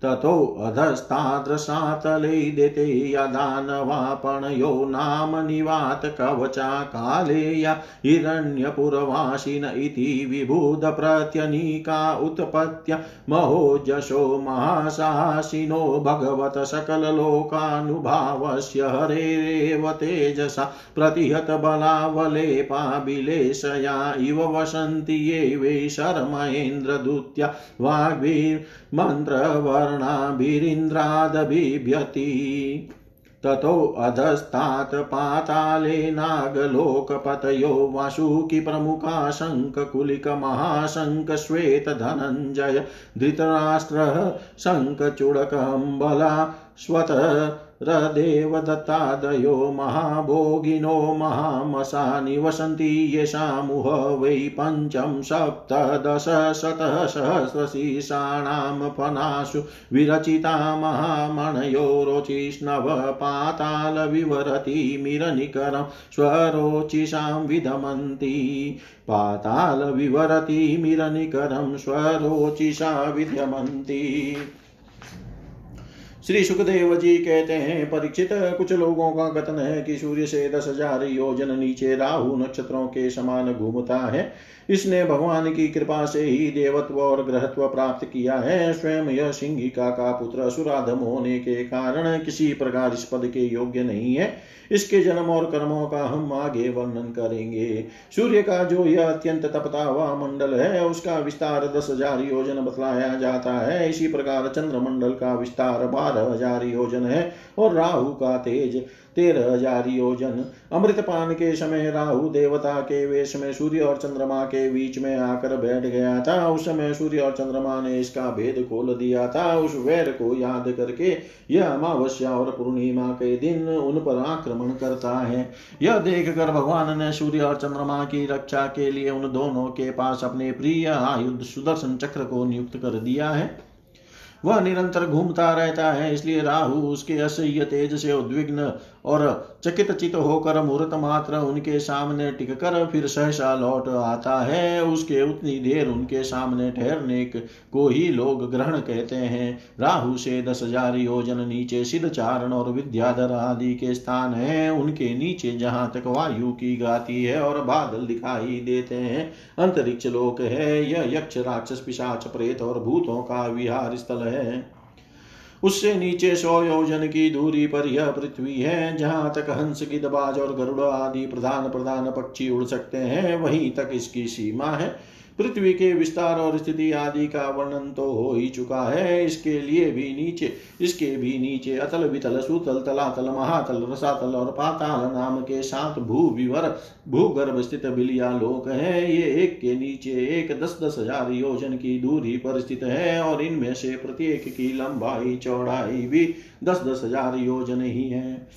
ततोऽधस्तादृशातले दिते यदानवापणयो नाम निवात कवचा कालेया हिरण्यपुरवासिन इति विबुधप्रत्यनीका उत्पत्त्य महोजशो महासासिनो भगवत सकललोकानुभावस्य हरेरेव तेजसा प्रतिहत बलावलेपाभिलेशया इव वसन्ति ये वै शर्महेन्द्रदूत्या वाग्भिर्मन्त्रवर वर्णाभिरिन्द्रादभिभ्यति ततोऽधस्तात् पाताले नागलोकपतयो वासुकिप्रमुखा शङ्खकुलिकमहाशङ्खश्वेतधनञ्जय धृतराष्ट्रः शङ्खचूडकम्बला स्वत रदेवदत्तादयो महाभोगिनो महामसा निवसन्ति येषामुह वै पञ्चम सप्तदश शतः विरचिता महामणयो रोचिष्णव पातालविवरतिमिरनिकरं स्वरोचिषां विधमन्ति पातालविवरतिमिरनिकरं स्वरोचिषा विद्यमन्ति। श्री सुखदेव जी कहते हैं, परीक्षित, कुछ लोगों का कथन है कि सूर्य से दस हज़ार योजन नीचे राहु नक्षत्रों के समान घूमता है। इसने भगवान की कृपा से ही देवत्व और ग्रहत्व प्राप्त किया है। स्वयं यह सिंहिका का पुत्र असुराधम होने के कारण किसी प्रकार इस पद के योग्य नहीं है। इसके जन्म और कर्मों का हम आगे वर्णन करेंगे। सूर्य का जो यह अत्यंत तपता हुआ मंडल है, उसका विस्तार दस हज़ार योजन बतलाया जाता है। इसी प्रकार चंद्रमंडल का विस्तार बारह हज़ार योजन है और राहु का तेज तेरह हज़ार योजन। अमृत पान के समय राहु देवता के वेश में सूर्य और चंद्रमा के बीच में आकर बैठ गया था। उस समय सूर्य और चंद्रमा ने इसका भेद खोल दिया था। उस वैर को याद करके यह अमावस्या और पूर्णिमा के दिन उन पर आक्रमण करता है। यह देख कर भगवान ने सूर्य और चंद्रमा की रक्षा के लिए उन दोनों के पास अपने प्रिय आयुध सुदर्शन चक्र को नियुक्त कर दिया है। वह निरंतर घूमता रहता है, इसलिए राहु उसके असह्य तेज से उद्विग्न और चकित चित होकर मुहूर्त मात्र उनके सामने टिक कर फिर सहसा लौट आता है। उसके उतनी देर उनके सामने ठहरने को ही लोग ग्रहण कहते हैं। राहु से दस हज़ार योजन नीचे सिद्ध चारण और विद्याधर आदि के स्थान है। उनके नीचे जहाँ तक वायु की गाती है और बादल दिखाई देते हैं, अंतरिक्ष लोक है। यह यक्ष, राक्षस, पिशाच, प्रेत और भूतों का विहार स्थल है। उससे नीचे सौ योजन की दूरी पर यह पृथ्वी है, जहाँ तक हंस गिदबाज और गरुड़ आदि प्रधान प्रधान पक्षी उड़ सकते हैं, वहीं तक इसकी सीमा है। पृथ्वी के विस्तार और स्थिति आदि का वर्णन तो हो ही चुका है। इसके लिए भी नीचे, इसके भी नीचे अतल वितल सुतल तलातल महातल रसातल और पाताल नाम के सात भू विवर भूगर्भ स्थित बिलिया लोक है। ये एक के नीचे एक दस दस हज़ार योजन की दूरी पर स्थित है और इनमें से प्रत्येक की लंबाई, चौड़ाई भी दस दस हज़ार योजन ही है।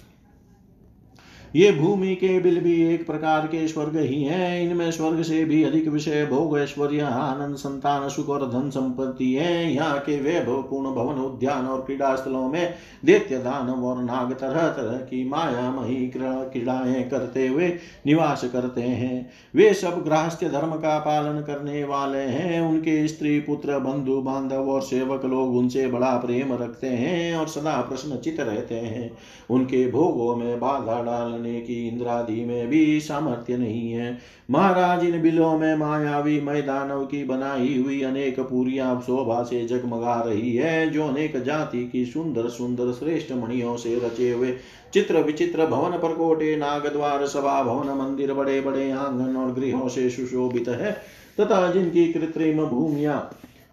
ये भूमि के बिल भी एक प्रकार के स्वर्ग ही हैं। इनमें स्वर्ग से भी अधिक विषय, भोग, ऐश्वर्य, आनंद, संतान, सुख और धन संपत्ति है। यहाँ के वैभव, पूर्ण भवन, उद्यान और क्रीड़ा स्थलों में दैत्य, दानव और नाग तरह तरह की माया, मही क्रीड़ाएँ करते हुए निवास करते हैं। वे सब गृहस्थ धर्म का पालन करने वाले हैं। उनके स्त्री, पुत्र, बंधु, बांधव और सेवक लोग उनसे बड़ा प्रेम रखते हैं और सदा प्रश्नचित रहते हैं। उनके भोगों में बाधा डाल करने की इंद्रादि में भी सामर्थ्य नहीं है। महाराज, इन बिलों में मायावी मैदानव की बनाई हुई अनेक पूरियाँ शोभा से जगमगा रही है, जो अनेक जाति की सुंदर सुंदर श्रेष्ठ मणियों से रचे हुए चित्र विचित्र भवन परकोटे नाग द्वार सभा भवन, मंदिर बड़े बड़े आँगन और गृहों से सुशोभित है, तथा जिनकी कृत्रिम भूमिया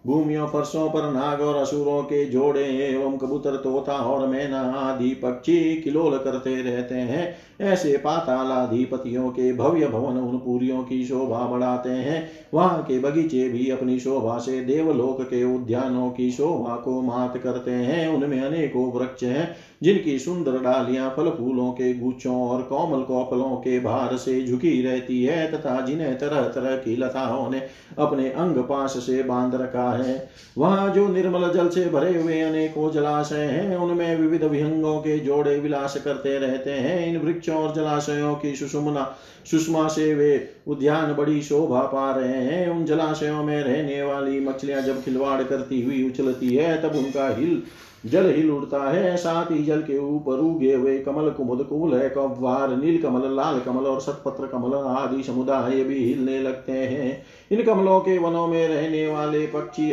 भूमियों फर्शों पर नाग और असुरों के जोड़े एवं कबूतर, तोता और मैना आदि पक्षी किलोल करते रहते हैं। ऐसे पातालाधिपतियों के भव्य भवन, उन पूरियों की शोभा बढ़ाते हैं। वहाँ के बगीचे भी अपनी शोभा से देवलोक के उद्यानों की शोभा को मात करते हैं। उनमें अनेकों वृक्ष हैं, जिनकी सुंदर डालियाँ फल फूलों के गुच्छों और कोमल कौपलों के भार से झुकी रहती है, तथा जिन्हें तरह तरह की लताओं ने अपने अंग पास से बाँध रखा है। वहाँ जो निर्मल जल से भरे हुए अनेकों जलाशय हैं, उनमें विविध विहंगों के जोड़े विलास करते रहते हैं। इन वृक्षों और जलाशयों की सुषुमना, सुषमा से वे उद्यान बड़ी शोभा पा रहे हैं। उन जलाशयों में रहने वाली मछलियाँ जब खिलवाड़ करती हुई उछलती है, तब उनका हिल जल हिल उड़ता है, साथ ही जल के ऊपर उगे हुए कमल कुमुद है, कव्वार, नील कमल, लाल कमल और सतपत्र कमल आदि समुदाय भी हिलने लगते हैं। इन कमलों के वनों में रहने वाले पक्षी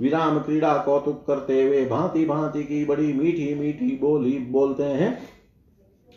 विराम क्रीड़ा कौतुक करते हुए भांति भांति की बड़ी मीठी मीठी बोली बोलते हैं,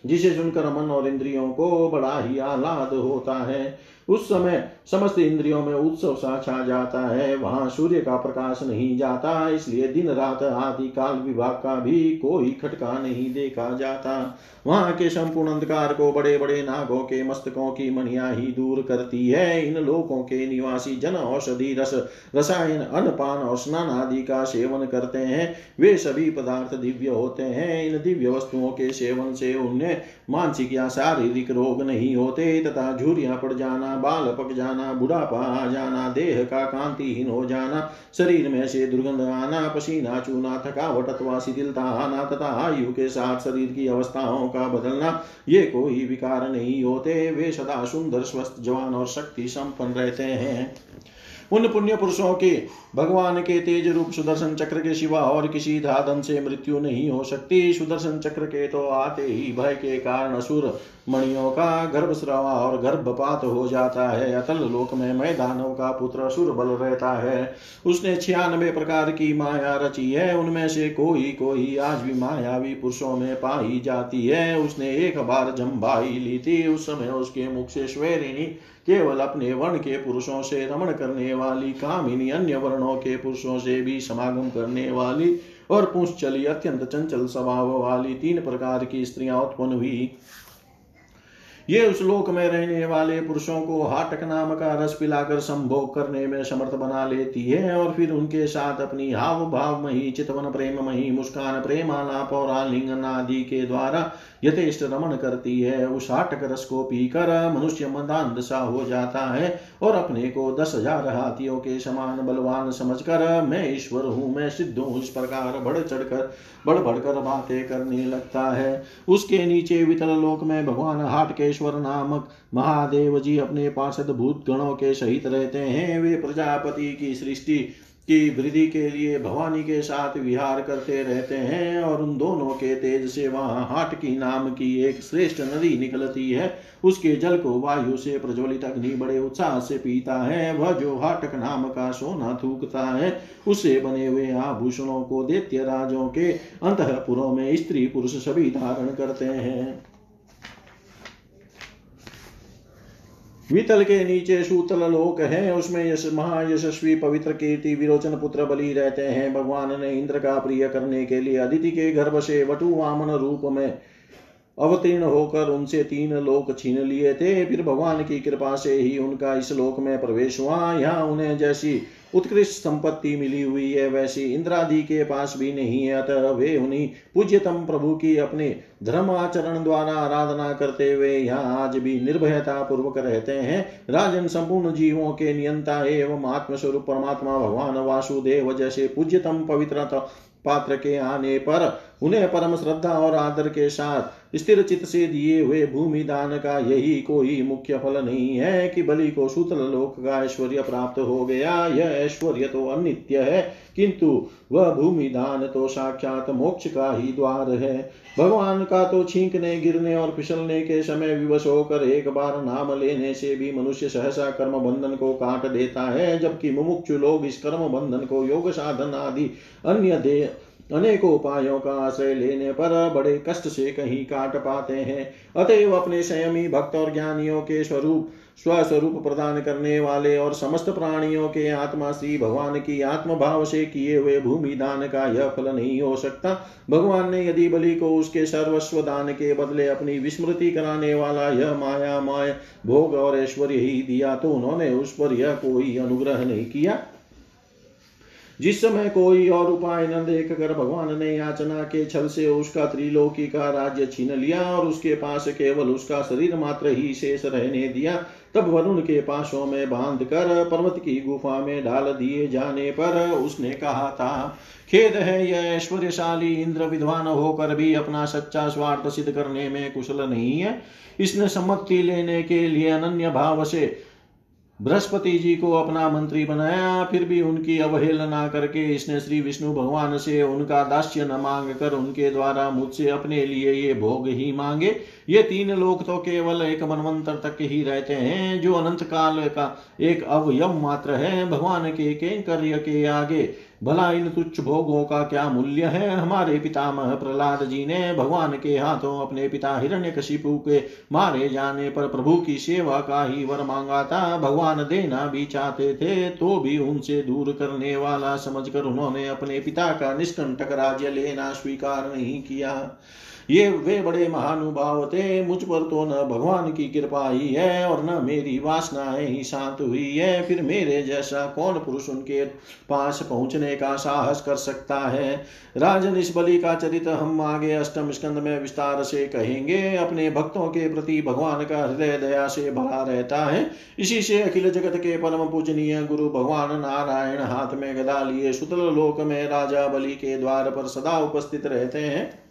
जिसे सुनकर मन और इंद्रियों को बड़ा ही आह्लाद होता है। उस समय समस्त इंद्रियों में उत्सव सा छा जाता है, वहाँ सूर्य का प्रकाश नहीं जाता, इसलिए दिन रात आदि काल विभाग का भी कोई खटका नहीं देखा जाता। वहाँ के संपूर्ण अंधकार को बड़े बड़े नागों के मस्तकों की मणिया ही दूर करती है। इन लोगों के निवासी जन औषधि रस, रसायन, अन्नपान और स्नान आदि का सेवन करते हैं। वे सभी पदार्थ दिव्य होते हैं। इन दिव्य वस्तुओं के सेवन से उन्हें मानसिक या शारीरिक रोग नहीं होते, तथा झूरिया पड़ जाना, बाल पक जाना बुढ़ापा आ जाना, देह का कांतिहीन हो जाना, शरीर में से दुर्गंध आना, पसीना चूना, थकावट अथवा शिथिलता आना, तथा आयु के साथ शरीर की अवस्थाओं का बदलना, ये कोई विकार नहीं होते। वे सदा सुंदर, स्वस्थ, जवान और शक्ति संपन्न रहते हैं। उन पुण्य पुरुषों के भगवान के तेज रूप सुदर्शन चक्र के सिवा और किसी धाधन से मृत्यु नहीं हो सकती। सुदर्शन चक्र के तो आते ही भय के कारण असुर मणियों का गर्भ स्रावा और गर्भपात हो जाता है। अतल लोक में मैदानों का पुत्र असुर बल रहता है। उसने छियानबे प्रकार की माया रची है। उनमें से कोई कोई आज भी मायावी पुरुषों में पाई जाती है। उसने एक बार जम्बाई ली थी। उस समय उसके मुख से स्वेरिणी केवल अपने वर्ण के पुरुषों से रमण करने वाली कामिनी अन्य वर्णों के पुरुषों से भी समागम करने वाली और पुंछ चली अत्यंत चंचल स्वभाव वाली तीन प्रकार की स्त्रियाँ उत्पन्न हुई। ये उस लोक में रहने वाले पुरुषों को हाटक नाम का रस पिलाकर संभोग करने में समर्थ बना लेती है और फिर उनके साथ अपनी हाव भाव मही, चितवन प्रेम मही, मुस्कान प्रेमालाप और आलिंगन आदि के द्वारा यथेष्ट रमण करती है उस हाटक रस को पीकर मनुष्य मंदान सा हो जाता है, और अपने को दस हज़ार हाथियों के समान बलवान समझकर, मैं ईश्वर हूँ, मैं सिद्ध हूँ, इस प्रकार बढ़ चढ़कर बढ़ बढ़कर बातें करने लगता है। उसके नीचे वितल लोक में भगवान हाटकेश्वर नामक महादेव जी अपने पार्षद भूत गणों के सहित रहते हैं। वे प्रजापति की सृष्टि की वृद्धि के लिए भवानी के साथ विहार करते रहते हैं और उन दोनों के तेज से वहाँ हाट की नाम की एक श्रेष्ठ नदी निकलती है। उसके जल को वायु से प्रज्वलित अग्नि बड़े उत्साह से पीता है। वह जो हाटक नाम का सोना थूकता है, उससे बने हुए आभूषणों को दैत्य राजों के अंतपुरों में स्त्री पुरुष सभी धारण करते हैं। वितल के नीचे सूतल लोक है, उसमें यश महायशस्वी पवित्र कीर्ति विरोचन पुत्र बलि रहते हैं। भगवान ने इंद्र का प्रिय करने के लिए अदिति के गर्भ से वटु वामन रूप में अवतीर्ण होकर उनसे तीन लोक छीन लिए थे। फिर भगवान की कृपा से ही उनका इस लोक में प्रवेश हुआ। यहाँ उन्हें जैसी उत्कृष्ट संपत्ति मिली हुई है, वैसी इंद्रादि के पास भी नहीं है। अतः वे उन्हीं पूज्यतम प्रभु की अपने धर्म आचरण द्वारा आराधना करते हुए यहाँ आज भी निर्भयता पूर्वक रहते हैं। राजन संपूर्ण जीवों के नियंता एवं आत्मस्वरूप परमात्मा, भगवान वासुदेव जैसे पूज्यतम पवित्र पात्र के आने पर उन्हें परम श्रद्धा और आदर के साथ स्थिर चित्त से दिए हुए भूमि दान का यही कोई मुख्य फल नहीं है कि बलि को सूतल लोक का ऐश्वर्य प्राप्त हो गया। यह ऐश्वर्य तो अनित्य है, किंतु वह भूमि दान तो साक्षात मोक्ष का ही द्वार है। भगवान का तो छींकने, गिरने और फिसलने के समय विवश होकर एक बार नाम लेने से भी मनुष्य सहसा कर्म बंधन को काट देता है, जबकि मुमुक्षु लोग इस कर्म बंधन को योग साधन आदि अन्य दे अनेकों उपायों का आश्रय लेने पर बड़े कष्ट से कहीं काट पाते हैं। अतएव अपने संयमी भक्त और ज्ञानियों के स्वरूप, स्वस्वरूप प्रदान करने वाले और समस्त प्राणियों के आत्मा श्री भगवान की आत्म भाव से किए हुए भूमि दान का यह फल नहीं हो सकता। भगवान ने यदि बलि को उसके सर्वस्व दान के बदले अपनी विस्मृति कराने वाला यह माया माय, भोग और ऐश्वर्य ही दिया तो उन्होंने उस पर यह कोई अनुग्रह नहीं किया। जिस समय कोई और उपाय न देख कर भगवान ने याचना के छल से उसका त्रिलोकी का राज्य छीन लिया और उसके पास केवल उसका शरीर मात्र ही शेष रहने दिया, तब वरुण के पासों में बाँध कर पर्वत की गुफा में डाल दिए जाने पर उसने कहा, था, खेद है, यह ऐश्वर्यशाली इंद्र विद्वान होकर भी अपना सच्चा स्वार्थ सिद्ध करने में कुशल नहीं है। इसने सम्मति लेने के लिए अनन्य भाव से बृहस्पति जी को अपना मंत्री बनाया, फिर भी उनकी अवहेलना करके इसने श्री विष्णु भगवान से उनका दास्य न मांग कर उनके द्वारा मुझसे अपने लिए ये भोग ही मांगे। ये तीन लोग तो केवल एक मनवंतर तक ही रहते हैं, जो अनंत काल का एक अवयव मात्र है, भगवान के कैंकर्य के आगे। भला इन तुच्छ भोगों का क्या मूल्य है? हमारे पितामह प्रहलाद जी ने भगवान के हाथों अपने पिता हिरण्य के मारे जाने पर प्रभु की सेवा का ही वर मांगा था। भगवान देना भी चाहते थे तो भी उनसे दूर करने वाला समझकर उन्होंने अपने पिता का निष्कंटक राज्य लेना स्वीकार नहीं किया। ये वे बड़े महानुभाव थे मुझ पर तो न भगवान की कृपा ही है और न मेरी वासनाएँ ही शांत हुई है। फिर मेरे जैसा कौन पुरुष उनके पास पहुँचने का साहस कर सकता है? राजन, इस बलि का चरित्र हम आगे अष्टम स्कंद में विस्तार से कहेंगे। अपने भक्तों के प्रति भगवान का हृदय दया से भरा रहता है। इसी से अखिल जगत के परम पूजनीय गुरु भगवान नारायण हाथ में गदा लिए सुतल लोक में राजा बलि के द्वार पर सदा उपस्थित रहते हैं।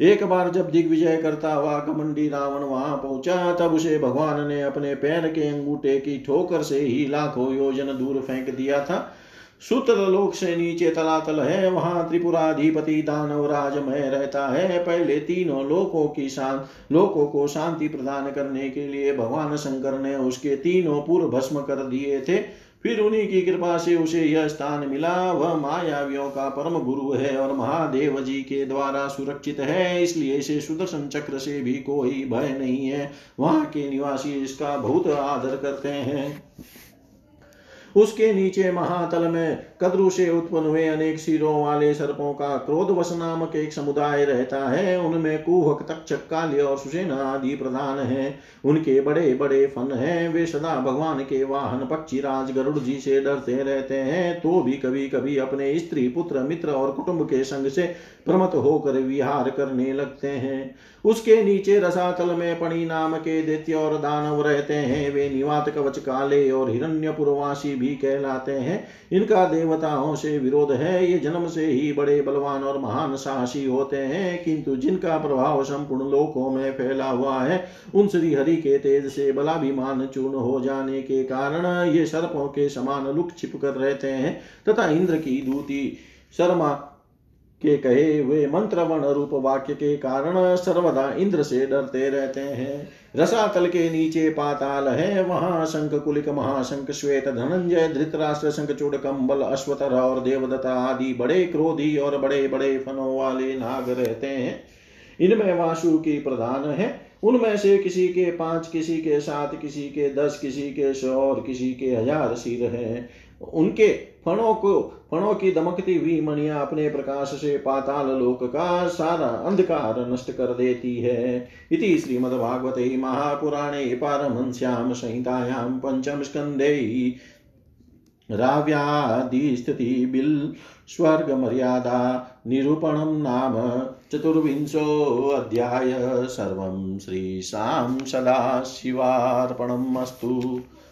एक बार जब दिग्विजय करता हुआ घमंडी रावण वहाँ पहुँचा, तब उसे भगवान ने अपने पैर के अंगूठे की ठोकर से ही लाखों योजन दूर फेंक दिया था। सूत्र लोक से नीचे तलातल है, वहाँ त्रिपुराधिपति दानव राजमय रहता है। पहले तीनों लोकों की शांत लोकों को शांति प्रदान करने के लिए भगवान शंकर ने उसके तीनों पूर्व भस्म कर दिए थे। फिर उन्हीं की कृपा से उसे यह स्थान मिला। वह मायावियों का परम गुरु है और महादेव जी के द्वारा सुरक्षित है। इसलिए इसे सुदर्शन चक्र से भी कोई भय नहीं है। वहाँ के निवासी इसका बहुत आदर करते हैं। उसके नीचे महातल में कद्रु से उत्पन्न हुए अनेक सिरों वाले सर्पों का क्रोध क्रोधवश नामक एक समुदाय रहता है। उनमें कुहक, तक्षक, काल्य और सुसेना आदि प्रधान है। उनके बड़े बड़े फन हैं। वे सदा भगवान के वाहन पक्षी राज गरुड़ जी से डरते रहते हैं। तो भी कभी कभी अपने स्त्री, पुत्र, मित्र और कुटुंब के संग से प्रमत होकर विहार करने लगते हैं। उसके नीचे रसातल में पणी नाम के दैत्य और दानव रहते हैं। वे निवात कवच, काले और हिरण्यपुरवासी भी कहलाते हैं। इनका देवताओं से विरोध है। ये जन्म से ही बड़े बलवान और महान साहसी होते हैं। किंतु जिनका प्रभाव संपूर्ण लोकों में फैला हुआ है, उन श्री हरि के तेज से बलाभिमान चूर्ण हो जाने के कारण ये सर्पों के समान लुक छिप कर रहते हैं। तथा इंद्र की दूती शर्मा के कहे हुए मंत्रवण रूप वाक्य के कारण सर्वदा इंद्र से डरते रहते हैं। रसातल के नीचे पाताल है, वहाँ शंख कुलिक, महाशंख, श्वेत धनंजय, धृतराष्ट्र शंख चूड़ कंबल अश्वतर और देवदत्ता आदि बड़े क्रोधी और बड़े बड़े फनों वाले नाग रहते हैं। इनमें वासु की प्रधान है। उनमें से किसी के पाँच, किसी के सात, किसी के दस, किसी के सौ और किसी के हज़ार सिर हैं। उनके फणों को, फणों की दमकती हुई मणिया अपने प्रकाश से पाताल लोक का सारा अंधकार नष्ट कर देती है। इति श्रीमद्भागवते महापुराणे पारमश्याम संहितायां पंचम स्कंदे राव्यादिस्थितिबिल् स्वर्गमर्यादा निरूपणं नाम चतुर्विंशोऽध्याय सर्वं श्रीशां सदाशिवार्पणम् अस्तु